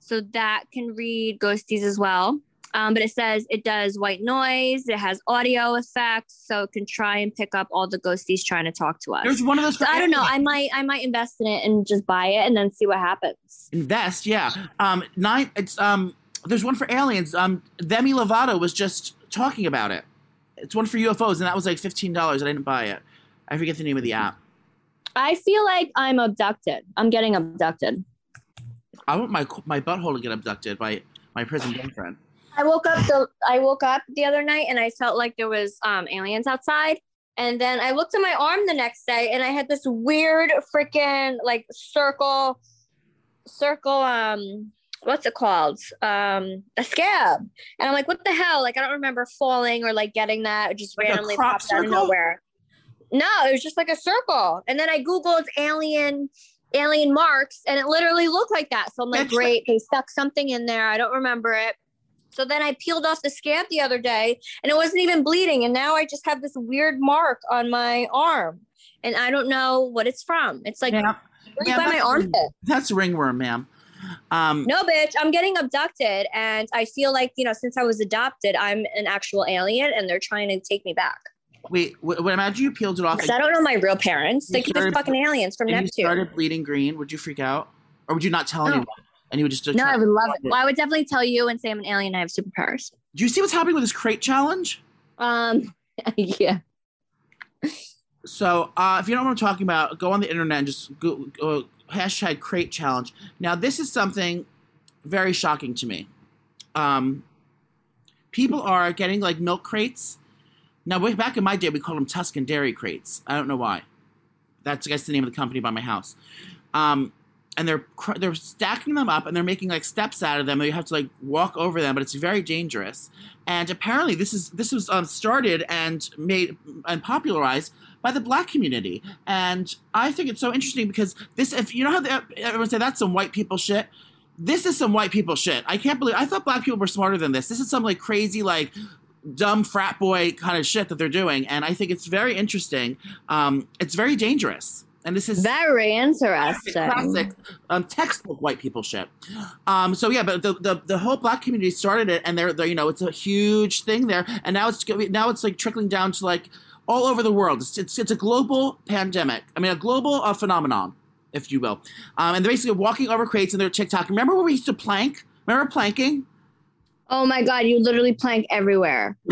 So that can read ghosties as well. Um, but it says it does white noise, it has audio effects, so it can try and pick up all the ghosties trying to talk to us. There's one of those. So for I don't know. I might I might invest in it and just buy it and then see what happens. Invest, yeah. Um, nine. It's um. There's one for aliens. Um, Demi Lovato was just talking about it. It's one for UFOs, and that was like fifteen dollars. I didn't buy it. I forget the name of the app. I feel like I'm abducted. I'm getting abducted. I want my my butthole to get abducted by my prison boyfriend. I woke up the I woke up the other night and I felt like there was um aliens outside. And then I looked at my arm the next day and I had this weird freaking like circle circle um what's it called? Um a scab. And I'm like, what the hell? Like I don't remember falling or like getting that. It just Like randomly popped out of nowhere. No, it was just like a circle. And then I Googled alien alien marks and it literally looked like that. So I'm like, That's- <laughs> great, they stuck something in there. I don't remember it. So then I peeled off the scab the other day and it wasn't even bleeding. And now I just have this weird mark on my arm. And I don't know what it's from. It's like Yeah, right Yeah, by my that's- armpit. that's ringworm, ma'am. Um, No, bitch, I'm getting abducted. And I feel like, you know, since I was adopted, I'm an actual alien and they're trying to take me back. wait, w- w- imagine you peeled it off Because I don't know my real parents. They could be fucking aliens from and you Neptune. started bleeding green. Would you freak out, or would you not tell No. anyone? And you would just No, I would love it. Well, I would definitely tell you and say I'm an alien. I have superpowers. Do you see what's happening with this crate challenge? Um, <laughs> yeah. So, uh, if you don't know what I'm talking about, go on the internet and just go, go hashtag crate challenge. Now, this is something very shocking to me. Um, people are getting like milk crates. Now, way back in my day, we called them Tuscan dairy crates. I don't know why. That's, I guess, the name of the company by my house. Um, and they're they're stacking them up and they're making like steps out of them. And you have to like walk over them, but it's very dangerous. And apparently, this is this was um, started and made and popularized by the black community. And I think it's so interesting because this, if you know how the, everyone say that's some white people shit. This is some white people shit. I can't believe I thought black people were smarter than this. This is some like crazy like dumb frat boy kind of shit that they're doing, and I think it's very interesting. Um, it's very dangerous, and this is Very classic, interesting. classic um, textbook white people shit. Um, so yeah, but the, the the whole black community started it, and they're, they're you know it's a huge thing there, and now it's now it's like trickling down to like all over the world. It's it's, it's a global pandemic. I mean, a global uh, phenomenon, if you will. Um, and they're basically walking over crates and they're TikTok. Remember when we used to plank? Remember planking? Oh my god, you literally plank everywhere. <laughs>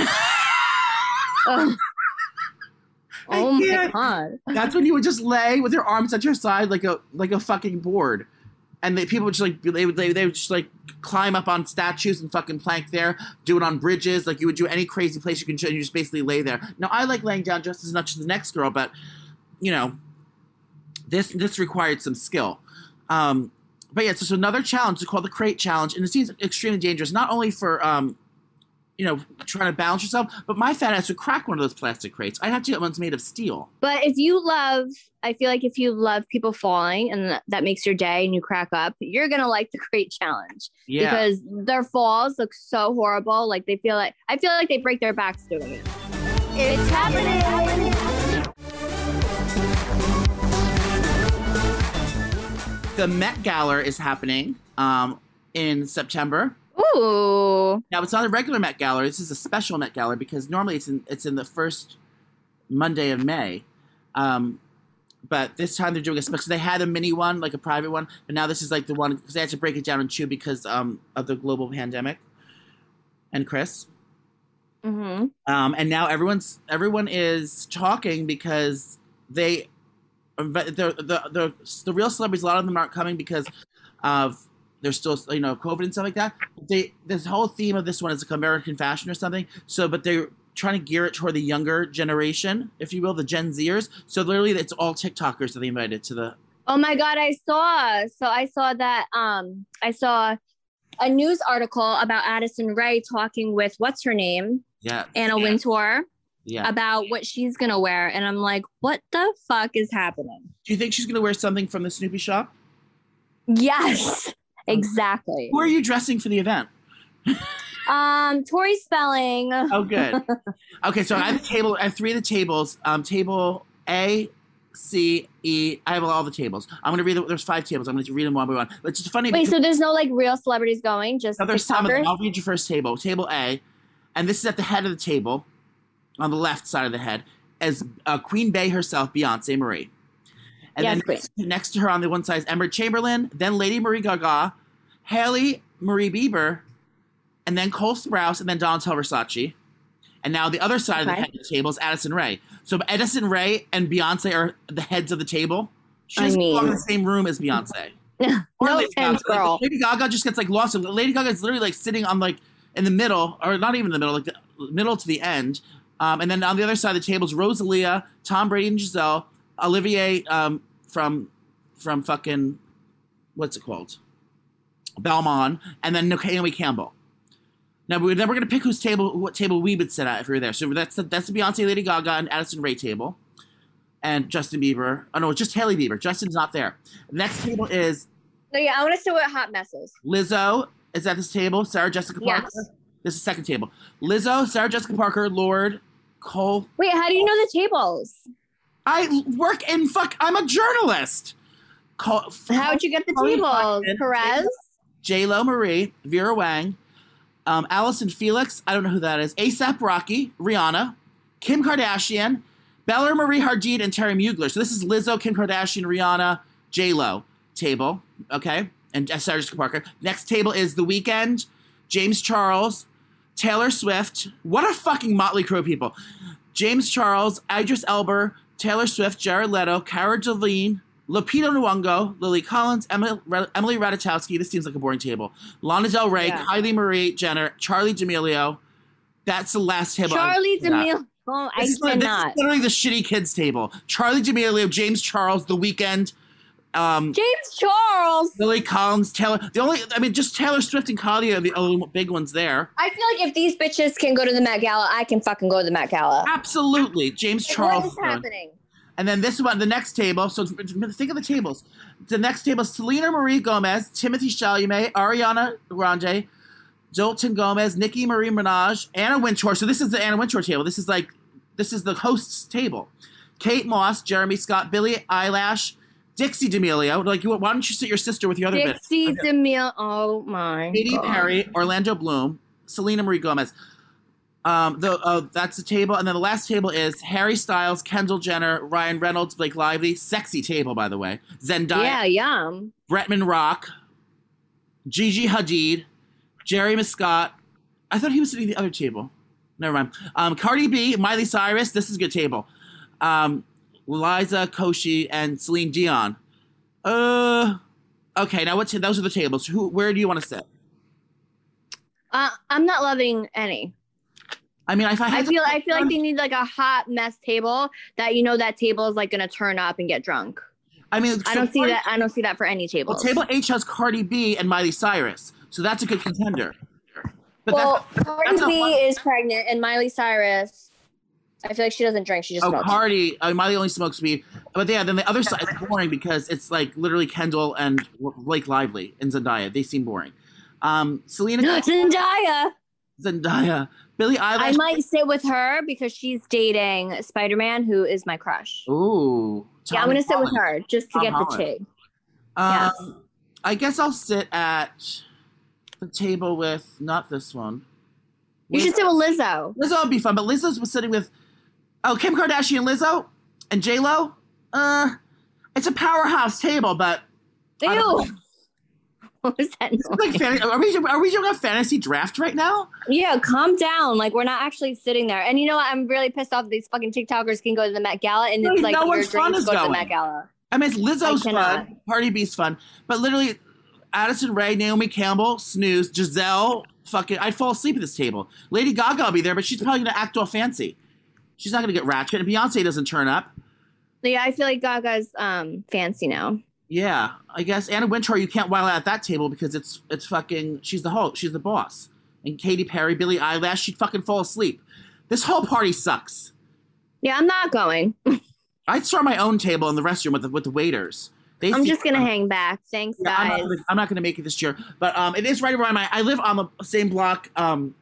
Oh my god. That's when you would just lay with your arms at your side like a like a fucking board. And they, people would just like they would they, they would just like climb up on statues and fucking plank there, do it on bridges, like you would do any crazy place you can. You just basically lay there. Now I like laying down just as much as the next girl, but you know, this this required some skill. Um, but yeah, it's another challenge. It's called the crate challenge, and it seems extremely dangerous. Not only for um, you know, trying to balance yourself, but my fat ass would crack one of those plastic crates. I'd have to get ones made of steel. But if you love, I feel like if you love people falling and that, that makes your day and you crack up, you're gonna like the <laughs> crate challenge Yeah. because their falls look so horrible. Like they feel like I feel like they break their backs doing it. It's happening. the Met Gala is happening um, in September. Ooh. Now it's not a regular Met Gala. This is a special Met Gala because normally it's in it's in the first Monday of May. Um, but this time they're doing a special. They had a mini one, like a private one, but now this is like the one because they had to break it down in two because um, of the global pandemic. And Chris, Mm-hmm. um, and now everyone's everyone is talking because they but the, the the the real celebrities a lot of them aren't coming because of there's still you know covid and stuff like that they this whole theme of this one is like american fashion or something so but they're trying to gear it toward the younger generation if you will the gen zers so literally it's all tiktokers that they invited to the Oh my god, I saw. So I saw that um I saw a news article about Addison Rae talking with what's her name? Yeah. Anna Wintour Yeah. about what she's gonna wear. And I'm like, what the fuck is happening? Do you think she's gonna wear something from the Snooki shop? Yes, exactly. Who are you dressing for the event? Um, Tori Spelling. <laughs> Oh, good. okay, so I have a table. I have three of the tables. Um, table A, C, E. I have all the tables. I'm gonna read. The, there's five tables. I'm gonna read them one by one. But it's just funny. Wait, so there's no like real celebrities going, just No, there's some of them. I'll read your first table. Table A, and this is at the head of the table, on the left side of the head, as uh, Queen Bey herself, Beyonce Marie. And Yes, then next, next to her on the one side is Emma Chamberlain, then Lady Marie Gaga, Hailey Marie Bieber, and then Cole Sprouse, and then Donatella Versace. And now the other side of the head of the table is Addison Rae. So Addison Rae and Beyonce are the heads of the table. She I belong in the same room as Beyonce. <laughs> No Lady offense, Gaga. Like, girl. Lady Gaga just gets like lost. Lady Gaga is literally like sitting on like in the middle, or not even in the middle, like the middle to the end. Um, and then on the other side of the table is Rosalia, Tom Brady and Gisele, Olivier um, from from fucking what's it called, Belmont, and then Naomi Campbell. Now we're then we're gonna pick whose table, what table we would sit at if we were there. So that's the, that's the Beyonce, Lady Gaga, and Addison Rae table, and Justin Bieber. Oh no, it's just Hailey Bieber. Justin's not there. Next table is No, yeah, I want to see what hot messes. Lizzo is at this table. Sarah Jessica Parker. Yes. This is second table. Lizzo, Sarah Jessica Parker, Lorde, Cole. Wait, how do you know the tables? I work in fuck. I'm a journalist. Cole, How'd you get the Chloe tables? Perez? J Lo Marie, Vera Wang, um, Allyson Felix. I don't know who that is. ASAP Rocky, Rihanna, Kim Kardashian, Bella Marie Hadid, and Terry Mugler. So this is Lizzo, Kim Kardashian, Rihanna, J Lo table. Okay, and uh, Sarah Jessica Parker. Next table is The Weeknd, James Charles, Taylor Swift. What a fucking motley crew of people. James Charles, Idris Elba, Taylor Swift, Jared Leto, Cara Delevingne, Lupita Nyong'o, Lily Collins, Emily, Emily Ratajkowski. This seems like a boring table. Lana Del Rey, Yeah. Kylie Marie Jenner, Charli D'Amelio. That's the last table. Charli. D'Amelio. Oh, I This is, like- this is literally the shitty kids table. Charli D'Amelio, James Charles, The Weeknd, um, James Charles. Lily Collins, Taylor. The only, I mean, just Taylor Swift and Kylie are the only big ones there. I feel like if these bitches can go to the Met Gala, I can fucking go to the Met Gala. Absolutely, James Like, Charles. what is happening? And then this one, the next table. So think of the tables. The next table: is Selena Marie Gomez, Timothée Chalamet, Ariana Grande, Dalton Gomez, Nicki Marie Minaj, Anna Wintour. So this is the Anna Wintour table. This is like this is the host's table. Kate Moss, Jeremy Scott, Billie Eilish, Dixie D'Amelio. Like, you- why don't you sit your sister with your other? Dixie D'Amelio. Oh my. Katy God. Perry, Orlando Bloom, Selena Marie Gomez. Um, the, uh, that's the table, and then the last table is Harry Styles, Kendall Jenner, Ryan Reynolds, Blake Lively. Sexy table, by the way. Zendaya, Yeah, yum. Bretman Rock, Gigi Hadid, Jerry Scott. I thought he was sitting at the other table. Never mind. Um, Cardi B, Miley Cyrus. This is a good table. Um, Liza Koshy and Celine Dion. Uh, okay. Now, what's those are the tables. Who? Where do you want to sit? Uh, I'm not loving any. I mean, if I, I had to feel I feel like they need like a hot mess table that you know that table is like gonna turn up and get drunk. I mean, I don't see Cardi- that. I don't see that for any Well, table H has Cardi B and Miley Cyrus, so that's a good contender. But well, that's, Cardi that's B is pregnant, and Miley Cyrus. I feel like she doesn't drink; she just oh, smokes. Cardi, uh, Miley only smokes weed. But yeah, then the other side is boring because it's like literally Kendall and Blake Lively and Zendaya. They seem boring. Um, Selena, <gasps> Zendaya. Zendaya, Billie Eilish. I might sit with her because she's dating Spider Man, who is my crush. Ooh, yeah, I'm gonna sit with her just to Tom get the Holland. tig. Um, Yes. I guess I'll sit at the table with not this one. You should sit with Lizzo. Lizzo would be fun, but Lizzo's was sitting with oh Kim Kardashian, Lizzo, and J Lo. Uh, it's a powerhouse table, but Ew. <laughs> What was that? it's like fan- are we are we doing a fantasy draft right now? Yeah, calm down. Like we're not actually sitting there. And you know what? I'm really pissed off that these fucking TikTokers can go to the Met Gala and No, it's like no your one's fun is go to the going. Met Gala. I mean, it's Lizzo's fun, Cardi B's fun, but literally, Addison Rae, Naomi Campbell, Snooze, Gisele, fucking, I'd fall asleep at this table. Lady Gaga will be there, but she's probably gonna act all fancy. She's not gonna get ratchet, and Beyonce doesn't turn up. Yeah, I feel like Gaga's um fancy now. Yeah, I guess Anna Wintour you can't while out at that table because it's it's fucking she's the whole she's the boss. And Katy Perry, Billie Eilish, she'd fucking fall asleep. This whole party sucks. Yeah, I'm not going. <laughs> I'd start my own table in the restroom with the with the waiters. They I'm just gonna hang back. Thanks, Yeah, I'm, not guys. I'm not gonna make it this year, but um, it is right around my. I live on the same block um,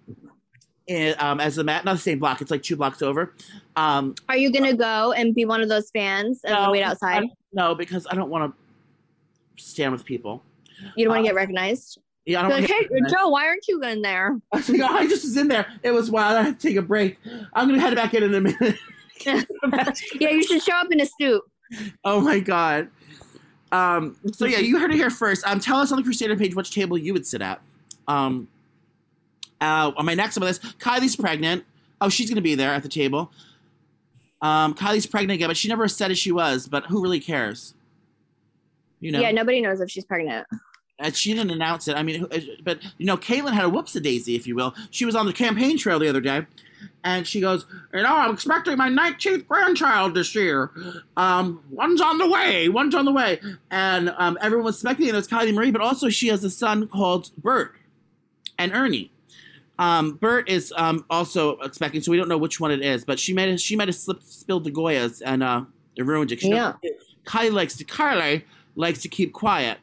in, um as the mat, not the same block. It's like two blocks over. Um, Are you gonna go and be one of those fans and No, wait outside? No, because I don't want to stand with people. You don't want uh, to get recognized. Yeah, I don't. Like, hey, Joe, why aren't you in there? I was like, oh, I just was in there. It was wild. I had to take a break. I'm gonna head back in in a minute. <laughs> <laughs> Yeah, you should show up in a suit. oh my god. Um, so <laughs> yeah, you heard it here first. Um, tell us on the Crusader page which table you would sit at. Um, uh, on my next on my list, Kylie's pregnant. Oh, she's gonna be there at the table. Um, Kylie's pregnant again, but she never said as she was. But who really cares? You know, Yeah, nobody knows if she's pregnant. and she didn't announce it. I mean, uh, but you know, Caitlyn had a whoops a daisy, if you will. She was on the campaign trail the other day, and she goes, "You know, I'm expecting my 19th grandchild this year. Um, one's on the way. One's on the way." And um, everyone was speculating it was Kylie Marie, but also she has a son called Bert and Ernie. Um, Bert is um, also expecting, so we don't know which one it is. But she might have, she might have slipped, spilled the Goyas and uh, it ruined it. Yeah. know, Kylie likes to Kylie likes to keep quiet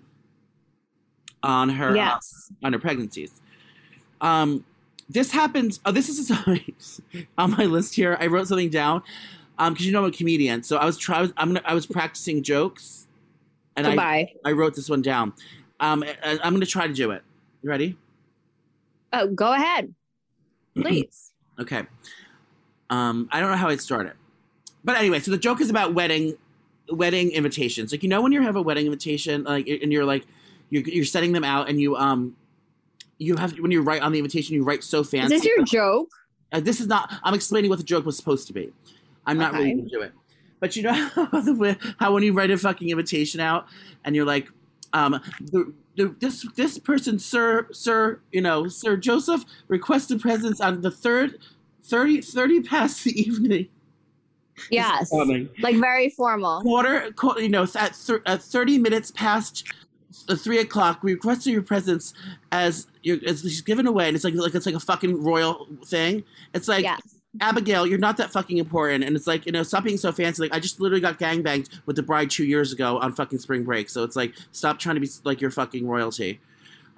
on her uh, on her pregnancies. Um, this happens. Oh, this is <laughs> on my list here. I wrote something down um, because you know I'm a comedian, so I was try. I was, I'm gonna, I was practicing jokes, and I, Goodbye. I wrote this one down. Um, I, I'm gonna try to do it. You ready? Oh, go ahead, please. Okay. Um, I don't know how I'd start it, but anyway, so the joke is about wedding, wedding invitations. Like you know when you have a wedding invitation, like and you're like, you're, you're setting them out, and you um, you have when you write on the invitation, you write so Is fancy. this your joke? Uh, this is not. I'm explaining what the joke was supposed to be. I'm not really Okay. going to do it. But you know <laughs> how, the, how when you write a fucking invitation out and you're like, um, the, the, this this person, Sir Sir, you know, Sir Joseph requested presents on the third, 30, 30 past the evening. <laughs> Yes. Like very formal. Quarter, qu- you know, at, thir- at 30 minutes past the three o'clock, we requested your presence as your as she's given away, and it's like like it's like a fucking royal thing. It's like yes. Abigail, you're not that fucking important. And it's like, you know, stop being so fancy. Like, I just literally got gangbanged with the bride two years ago on fucking spring break. So it's like, stop trying to be like your fucking royalty.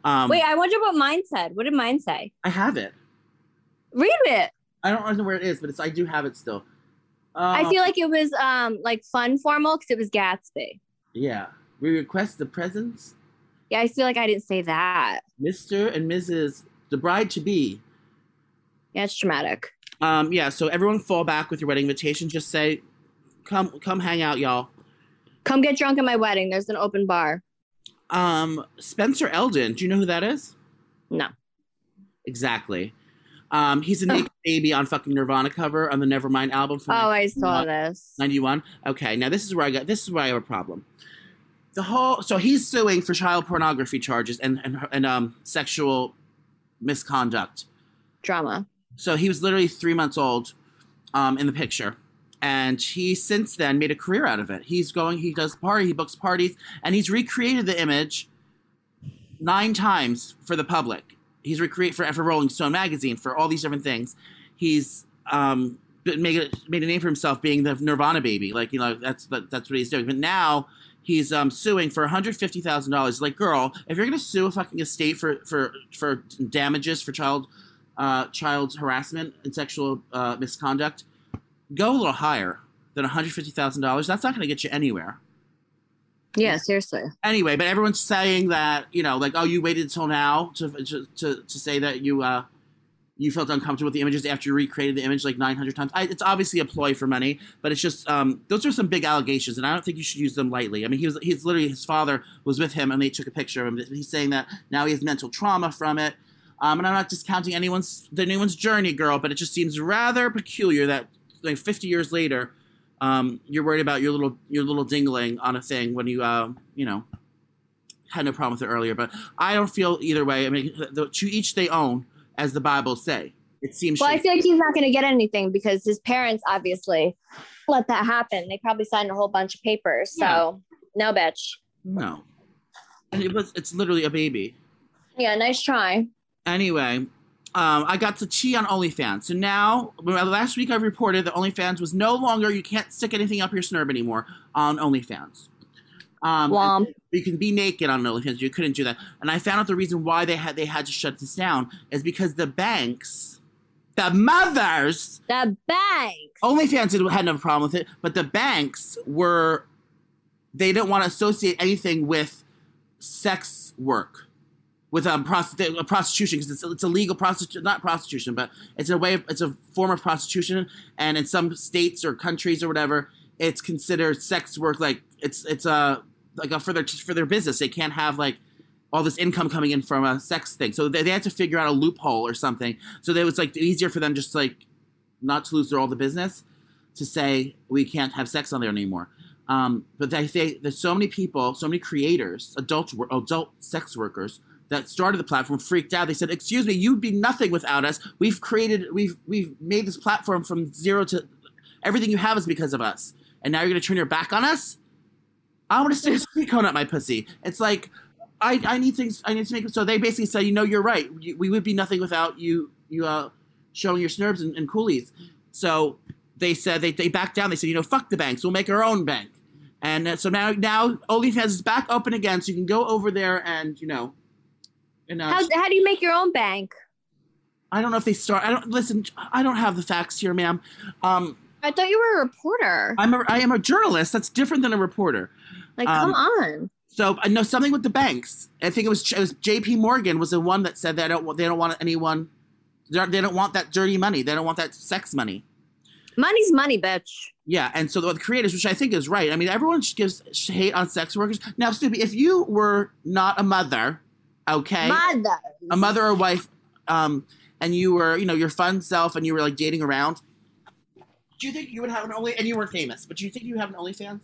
Um, Wait, I wonder what mine said. What did mine say? I have it. Read it. I don't know where it is, but it's I do have it still. I Um, feel like it was um like fun formal because it was Gatsby. Yeah. We request the presents, Yeah, I feel like I didn't say that. Mr. and Mrs. the bride to be. Yeah, it's dramatic. Um, yeah, so everyone fall back with your wedding invitation. Just say, come come hang out, y'all. Come get drunk at my wedding. There's an open bar. Um, Spencer Elden, do you know who that is? No. Exactly. Um, he's a naked <laughs> baby on fucking Nirvana cover on the Nevermind album from Oh, I saw this. 91. Okay, now this is where I got this is where I have a problem. The whole so he's suing for child pornography charges and and, and um sexual misconduct. Drama. So he was literally three months old um, in the picture. And he since then made a career out of it. He's going, he does party, he books parties, and he's recreated the image nine times for the public. He's recreated for, for Rolling Stone magazine, for all these different things. He's um, made, a, made a name for himself being the Nirvana baby. Like, you know, that's that, that's what he's doing. But now he's um, suing for $150,000. Like, girl, if you're going to sue a fucking estate for, for, for damages for child uh, child harassment and sexual uh, misconduct, go a little higher than $150,000. That's not going to get you anywhere. Yeah, seriously. Anyway, but everyone's saying that, you know, like, oh, you waited until now to, to, to, to say that you, uh, you felt uncomfortable with the images after you recreated the image like 900 times. I, it's obviously a ploy for money, but it's just, um, those are some big allegations, and I don't think you should use them lightly. I mean, he was, he's literally, his father was with him, and they took a picture of him. He's saying that now he has mental trauma from it. Um, and I'm not discounting anyone's the anyone's journey, girl, but it just seems rather peculiar that like 50 years later, um, you're worried about your little your little dingling on a thing when you uh, you know had no problem with it earlier. But I don't feel either way. I mean, the, to each they own, as the Bible say. It seems. Well, I feel like he's not going to get anything because his parents obviously let that happen. They probably signed a whole bunch of papers. So, no, bitch. No. And it was it's literally a baby. Yeah, nice try. Anyway, um, I got to cheat on OnlyFans. So now, last week I reported that OnlyFans was no longer, you can't stick anything up your snurb anymore on OnlyFans. Um, you can be naked on OnlyFans. You couldn't do that. And I found out the reason why they had they had to shut this down is because the banks, the mothers, The banks. OnlyFans did- had no problem with it, but the banks were they didn't want to associate anything with sex work, with um, prosti- uh, prostitution because it's, it's illegal prostitution, not prostitution, but it's a way of, it's a form of prostitution, and in some states or countries or whatever, it's considered sex work like it's it's a like a for their for their business. They can't have like all this income coming in from a sex thing, so they, they had to figure out a loophole or something. So it was like easier for them just like not to lose their all the business to say we can't have sex on there anymore. Um, but they say there's so many people, so many creators, adult adult sex workers that started the platform freaked out. They said, "Excuse me, you'd be nothing without us. We've created, we've we've made this platform from zero to everything you have is because of us, and now you're going to turn your back on us? I want to stick a sweet cone up my pussy. It's like I, I need things. I need to make. So they basically say, you know, you're right. We would be nothing without you. You uh, showing your snurbs and, and coolies. So they said they, they backed down. They said, you know, fuck the banks. We'll make our own bank. And uh, so now now OnlyFans is back open again, so you can go over there and you know, How, how do you make your own bank? I don't know if they start. I don't listen. I don't have the facts here, ma'am. Um, I thought you were a reporter. I'm a I am a journalist. That's different than a reporter. Like, um, come on. So I know something with the banks. I think it was, it was J.P. Morgan was the one that said they don't they don't want anyone. They don't- want that dirty money. They don't want that sex money. Money's money, bitch. Yeah, and so the creators, which I think is right. I mean, everyone gives hate on sex workers. Now, Snooki, if you were not a mother, okay, Mother. a mother or wife, um, and you were, you know, your fun self, and you were like dating around, do you think you would have an only? And you weren't famous, but do you think you have an OnlyFans?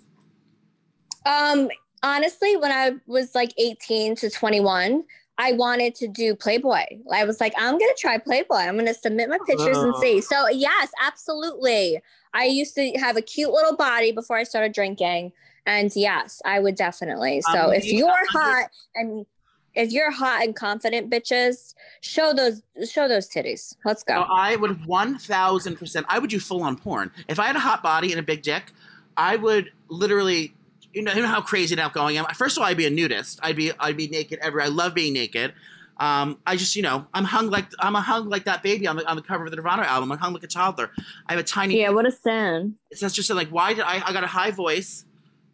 Um, honestly, when I was like 18 to 21, I wanted to do Playboy. I was like, I'm gonna try Playboy. I'm gonna submit my pictures and see. So yes, absolutely. I used to have a cute little body before I started drinking. And yes, I would definitely. So Um, if you're hot and if you're hot and confident bitches, show those show those titties. Let's go. So I would one thousand percent. I would do full on porn. If I had a hot body and a big dick, I would literally. You know, you know how crazy and outgoing I am. First of all, I'd be a nudist. I'd be I'd be naked everywhere. I love being naked. Um, I just you know I'm hung like I'm a hung like that baby on the on the cover of the Nirvana album. I'm hung like a toddler. I have a tiny. yeah, what a sin. It's just like why did I I got a high voice,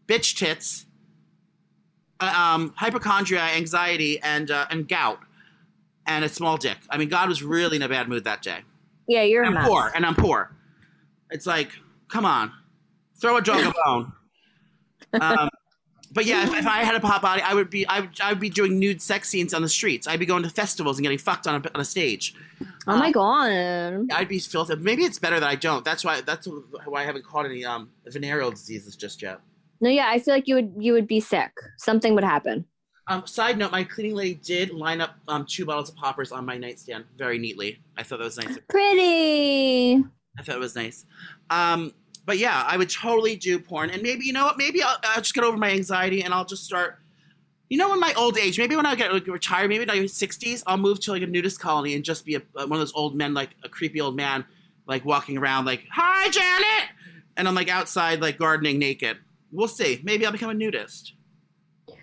bitch tits, um, hypochondria, anxiety, and uh, and gout, and a small dick. I mean, God was really in a bad mood that day. Yeah, you're a I'm mess. poor, and I'm poor. It's like, come on, throw a dog a <laughs> bone. Um, but yeah, if, if I had a pop body, I would be I would, I would be doing nude sex scenes on the streets. I'd be going to festivals and getting fucked on a, on a stage. Oh my god. I'd be filthy. Maybe it's better that I don't. That's why that's why I haven't caught any um venereal diseases just yet. No, yeah, I feel like you would you would be sick. Something would happen. Um, side note: My cleaning lady did line up um, two bottles of poppers on my nightstand very neatly. I thought that was nice. Pretty. I thought it was nice. Um, but yeah, I would totally do porn, and maybe you know what? Maybe I'll, I'll just get over my anxiety, and I'll just start. You know, in my old age, maybe when I get like, retired, maybe in my sixties, I'll move to like a nudist colony and just be a, one of those old men, like a creepy old man, like walking around, like "Hi, Janet," and I'm like outside, like gardening naked. We'll see. Maybe I'll become a nudist.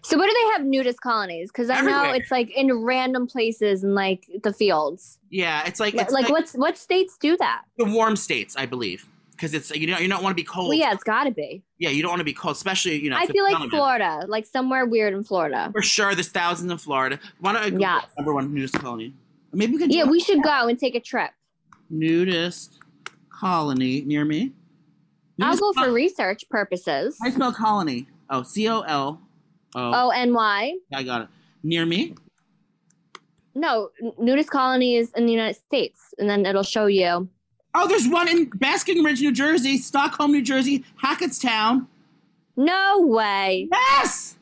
So what do they have nudist colonies? Because I know it's like in random places in like the fields. Yeah, it's like Like, it's like what's what states do that? the warm states, I believe, because it's you know you don't want to be cold. Well, yeah, it's got to be. Yeah, you don't want to be cold, especially you know. I feel like. Florida, like somewhere weird in Florida. For sure, there's thousands in Florida. Why don't I go Yes. number one nudist colony? Maybe we can Yeah, we should go and take a trip. nudist colony near me. I'll go for research purposes. I you spell colony? Oh, C O L. O N Y. I got it. Near me. No, nudist colonies in the United States, and then it'll show you. Oh, there's one in Basking Ridge, New Jersey, Stockholm, New Jersey, Hackettstown. No way. Yes.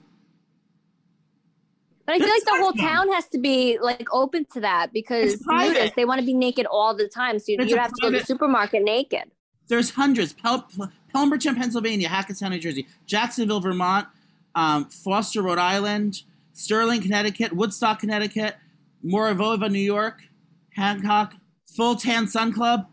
But I feel like the whole town has to be like open to that because nudists they want to be naked all the time. So It's you'd have to go to the supermarket naked. There's hundreds. Pel- Pelmerton, Pennsylvania, Hackettstown, New Jersey, Jacksonville, Vermont, um, Foster, Rhode Island, Sterling, Connecticut, Woodstock, Connecticut, Moravova, New York, Hancock, Full Tan Sun Club,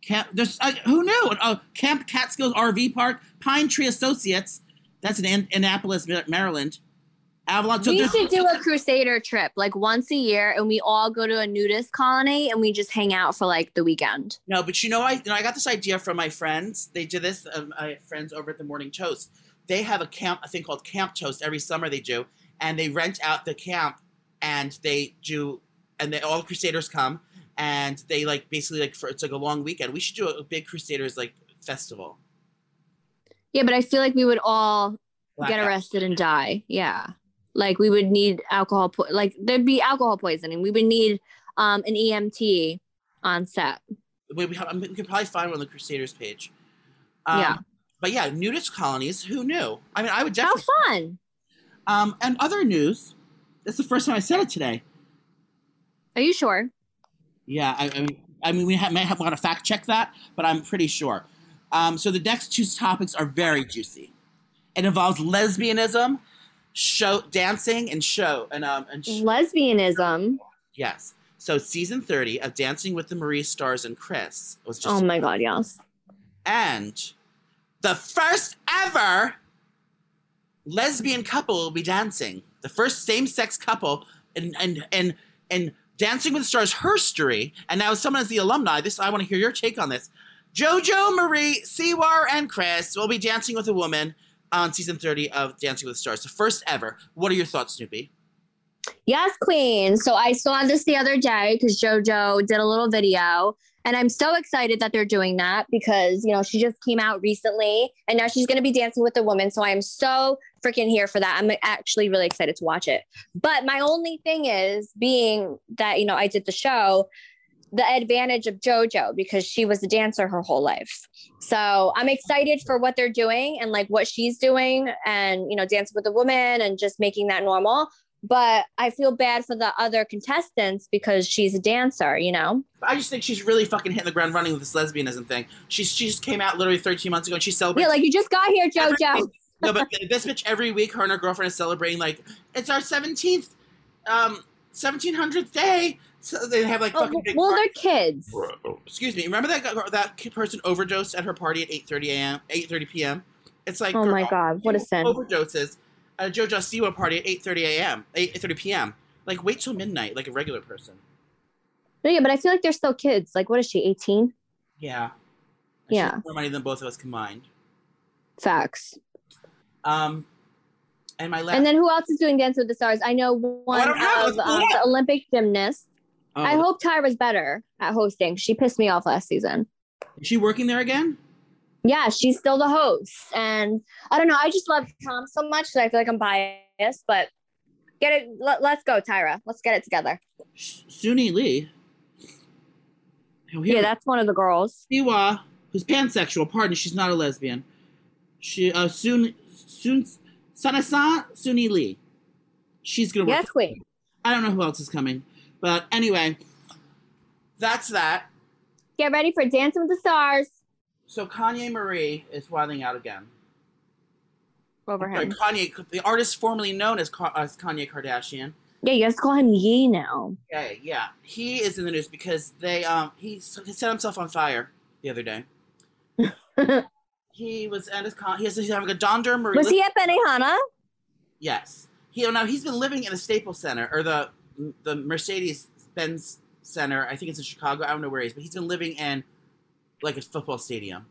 Camp. There's uh, who knew? Uh, Camp Catskills RV Park, Pine Tree Associates. That's in An- Annapolis, Maryland. Avalon. So we should do <laughs> a crusader trip like once a year and we all go to a nudist colony and we just hang out for like the weekend. No, but you know, I you know, I got this idea from my friends. They did this. Um, have friends over at the Morning Toast. They have a camp, a thing called Camp Toast. Every summer they do, and they rent out the camp, and they do, and they all the Crusaders come, and they like basically like for it's like a long weekend. We should do a, big Crusaders like festival. Yeah, but I feel like we would all get arrested and die. Yeah. Like we would need alcohol po- like there'd be alcohol poisoning. We would need um an EMT on set. We, we, have, we could probably find one on the Crusaders page. Um, Yeah. But yeah, nudist colonies. Who knew? I mean, I would definitely. How fun. Um, and other news. That's the first time I said it today. Are you sure? Yeah, I, I mean, I mean, we may have got to fact check that, but I'm pretty sure. Um, so the next two topics are very juicy. It involves lesbianism, show dancing, and show and um and Lesbianism. yes. So season thirty of Dancing with the Marie Stars and Chris was just Oh my god, yes. and the first ever lesbian couple will be dancing. The first same-sex couple and in in, in Dancing with the Stars history. And now, as someone as the alumni, this I want to hear your take on this. JoJo, Marie, Siwa, and Chris will be dancing with a woman on season 30 of Dancing with the Stars, the first ever. What are your thoughts, Snooki? Yes, Queen. So I saw this the other day because JoJo did a little video. And I'm so excited that they're doing that because, you know, she just came out recently and now she's going to be dancing with a woman. So I am so freaking here for that. I'm actually really excited to watch it. But my only thing is being that, you know, I did the show, the advantage of JoJo because she was a dancer her whole life. So I'm excited for what they're doing and like what she's doing and, you know, dancing with a woman and just making that normal but I feel bad for the other contestants because she's a dancer, you know? I just think she's really fucking hitting the ground running with this lesbianism thing. She's, she just came out literally 13 months ago and she's celebrating. Yeah, like you just got here, JoJo. no, but this bitch every week, her and her girlfriend is celebrating like it's our seventeenth, um, seventeen hundredth day. So they have like Oh, fucking big. well, party- they're kids. Excuse me. Remember that guy- that person overdosed at her party at eight thirty a.m. eight thirty p.m. It's like Oh my God, what a sin. Overdoses at a JoJo Siwa party at eight thirty a.m. eight thirty p.m. Like wait till midnight, like a regular person. No, yeah, but I feel like they're still kids. Like, what is she, 18? Yeah. Yeah. More money than both of us combined. Facts. Um, and my last. And then who else is doing Dance with the Stars? I know one I don't of it. um, the Olympic gymnasts. Oh, I hope Tyra's better at hosting. She pissed me off last season. is she working there again? Yeah, she's still the host. And I don't know. I just love Tom so much that I feel like I'm biased, but get it. Let, let's go, Tyra. Let's get it together. Suni Lee. Oh, Yeah, that's one of the girls. Siwa, who's pansexual. Pardon, she's not a lesbian. She uh Sun Sun Sanasan Suni Lee. She's gonna work. Yes, queen. I don't know who else is coming, but anyway, that's that. Get ready for Dancing with the Stars. So Kanye Marie is wilding out again. Over Sorry. Kanye, the artist formerly known as, as Kanye Kardashian. Yeah, you guys call him Yee now. Okay, yeah, he is in the news because they um he, he set himself on fire the other day. <laughs> he was at his con. He has he's having a Donda Marie. Was he at Benihana? Yes. He oh, now he's been living in the Staples Center or the the Mercedes Benz Center. I think it's in Chicago. I don't know where he is, but he's been living in like a football stadium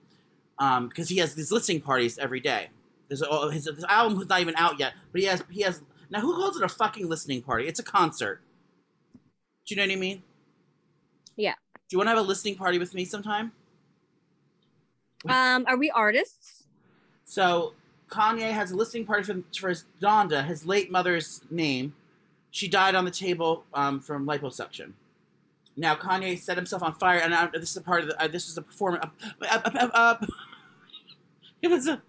um, because he has these listening parties every day. There's a, his, his album is not even out yet, but he has he has now who calls it a fucking listening party? It's a concert. Do you know what I mean? Yeah. Do you want to have a listening party with me sometime? Um, are we artists? So Kanye has a listening party for, for his Donda, his late mother's name. She died on the table um, from liposuction. Now Kanye set himself on fire, and uh, this is a part of the. Uh, this is a performance. Uh, <laughs> uh, uh, uh, it was a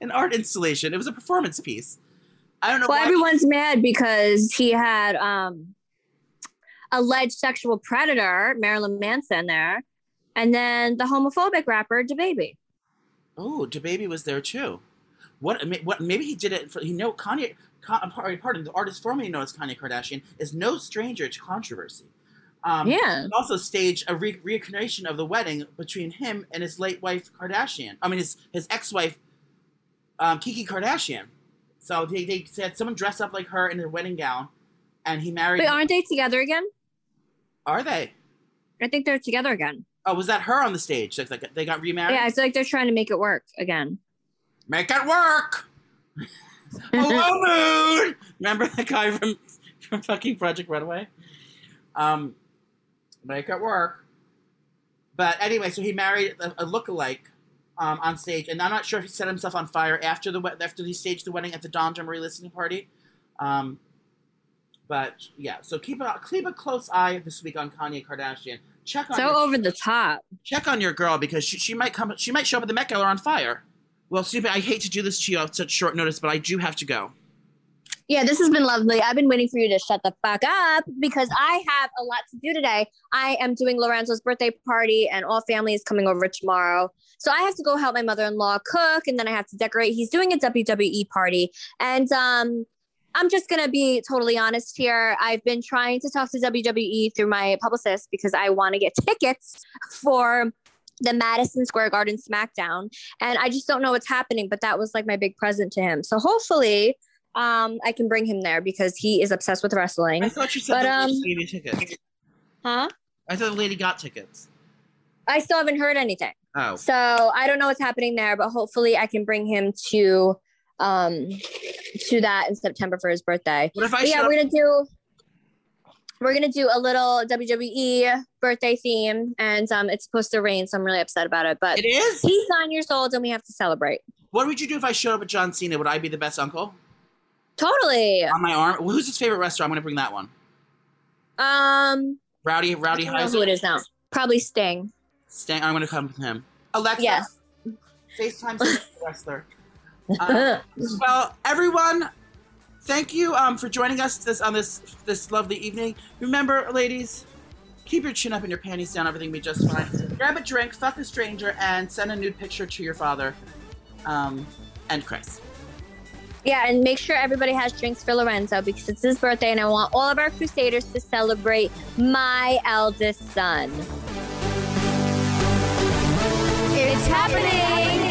an art installation. It was a performance piece. I don't know Well, everyone's mad because he had um alleged sexual predator Marilyn Manson there, and then the homophobic rapper DaBaby. oh, DaBaby was there too. what what maybe he did it for you know Kanye. Pardon, the artist formerly known as Kanye Kardashian is no stranger to controversy. Um, Yeah. he also staged a re- reincarnation of the wedding between him and his late wife Kardashian. I mean, his his ex wife, um, Kiki Kardashian. So they, they said someone dressed up like her in their wedding gown, and he married. Wait, aren't they together again? Are they? I think they're together again. Oh, was that her on the stage? Like, like they got remarried. Yeah, it's like they're trying to make it work again. Make it work. <laughs> Hello, <laughs> Moon. Remember that guy from from fucking Project Runway? Um, make it work. But anyway, so he married a, a lookalike um, on stage, and I'm not sure if he set himself on fire after the after he staged the wedding at the Donda listening party. Um, but yeah, so keep a keep a close eye this week on Kanye Kardashian. Check on So your, over the top. check on your girl because she, she might come she might show up at the Met Gala on fire. Well, stupid, I hate to do this to you on such short notice, but I do have to go. Yeah, this has been lovely. I've been waiting for you to shut the fuck up because I have a lot to do today. I am doing Lorenzo's birthday party, and all family is coming over tomorrow. So I have to go help my mother in law cook, and then I have to decorate. He's doing a WWE party, and um, I'm just gonna be totally honest here. I've been trying to talk to WWE through my publicist because I want to get tickets for the Madison Square Garden SmackDown, and I just don't know what's happening. But that was like my big present to him. So hopefully um I can bring him there because he is obsessed with wrestling. I thought you said But, the lady um, gave you tickets. Huh? I thought the lady got tickets. I still haven't heard anything. Oh, So I don't know what's happening there, but hopefully I can bring him to um to that in September for his birthday. what if I yeah, show we're gonna do we're gonna do a little WWE birthday theme and um it's supposed to rain, so I'm really upset about it. But It is. he's nine years old and we have to celebrate. What would you do if I showed up at John Cena? Would I be the best uncle Totally. on my arm? Well, who's his favorite wrestler? I'm going to bring that one. Um Rowdy, I Rowdy don't know who it Heiser. is now. Probably Sting. Sting. I'm going to come with him. Alexa, Yes. FaceTime <laughs> wrestler. Uh, <laughs> well, everyone, thank you um, for joining us this on this this lovely evening. Remember, ladies, keep your chin up and your panties down. Everything will be just fine. Grab a drink, fuck a stranger, and send a nude picture to your father um, and Chris. Yeah, and make sure everybody has drinks for Lorenzo because it's his birthday and I want all of our Crusaders to celebrate my eldest son. It's happening!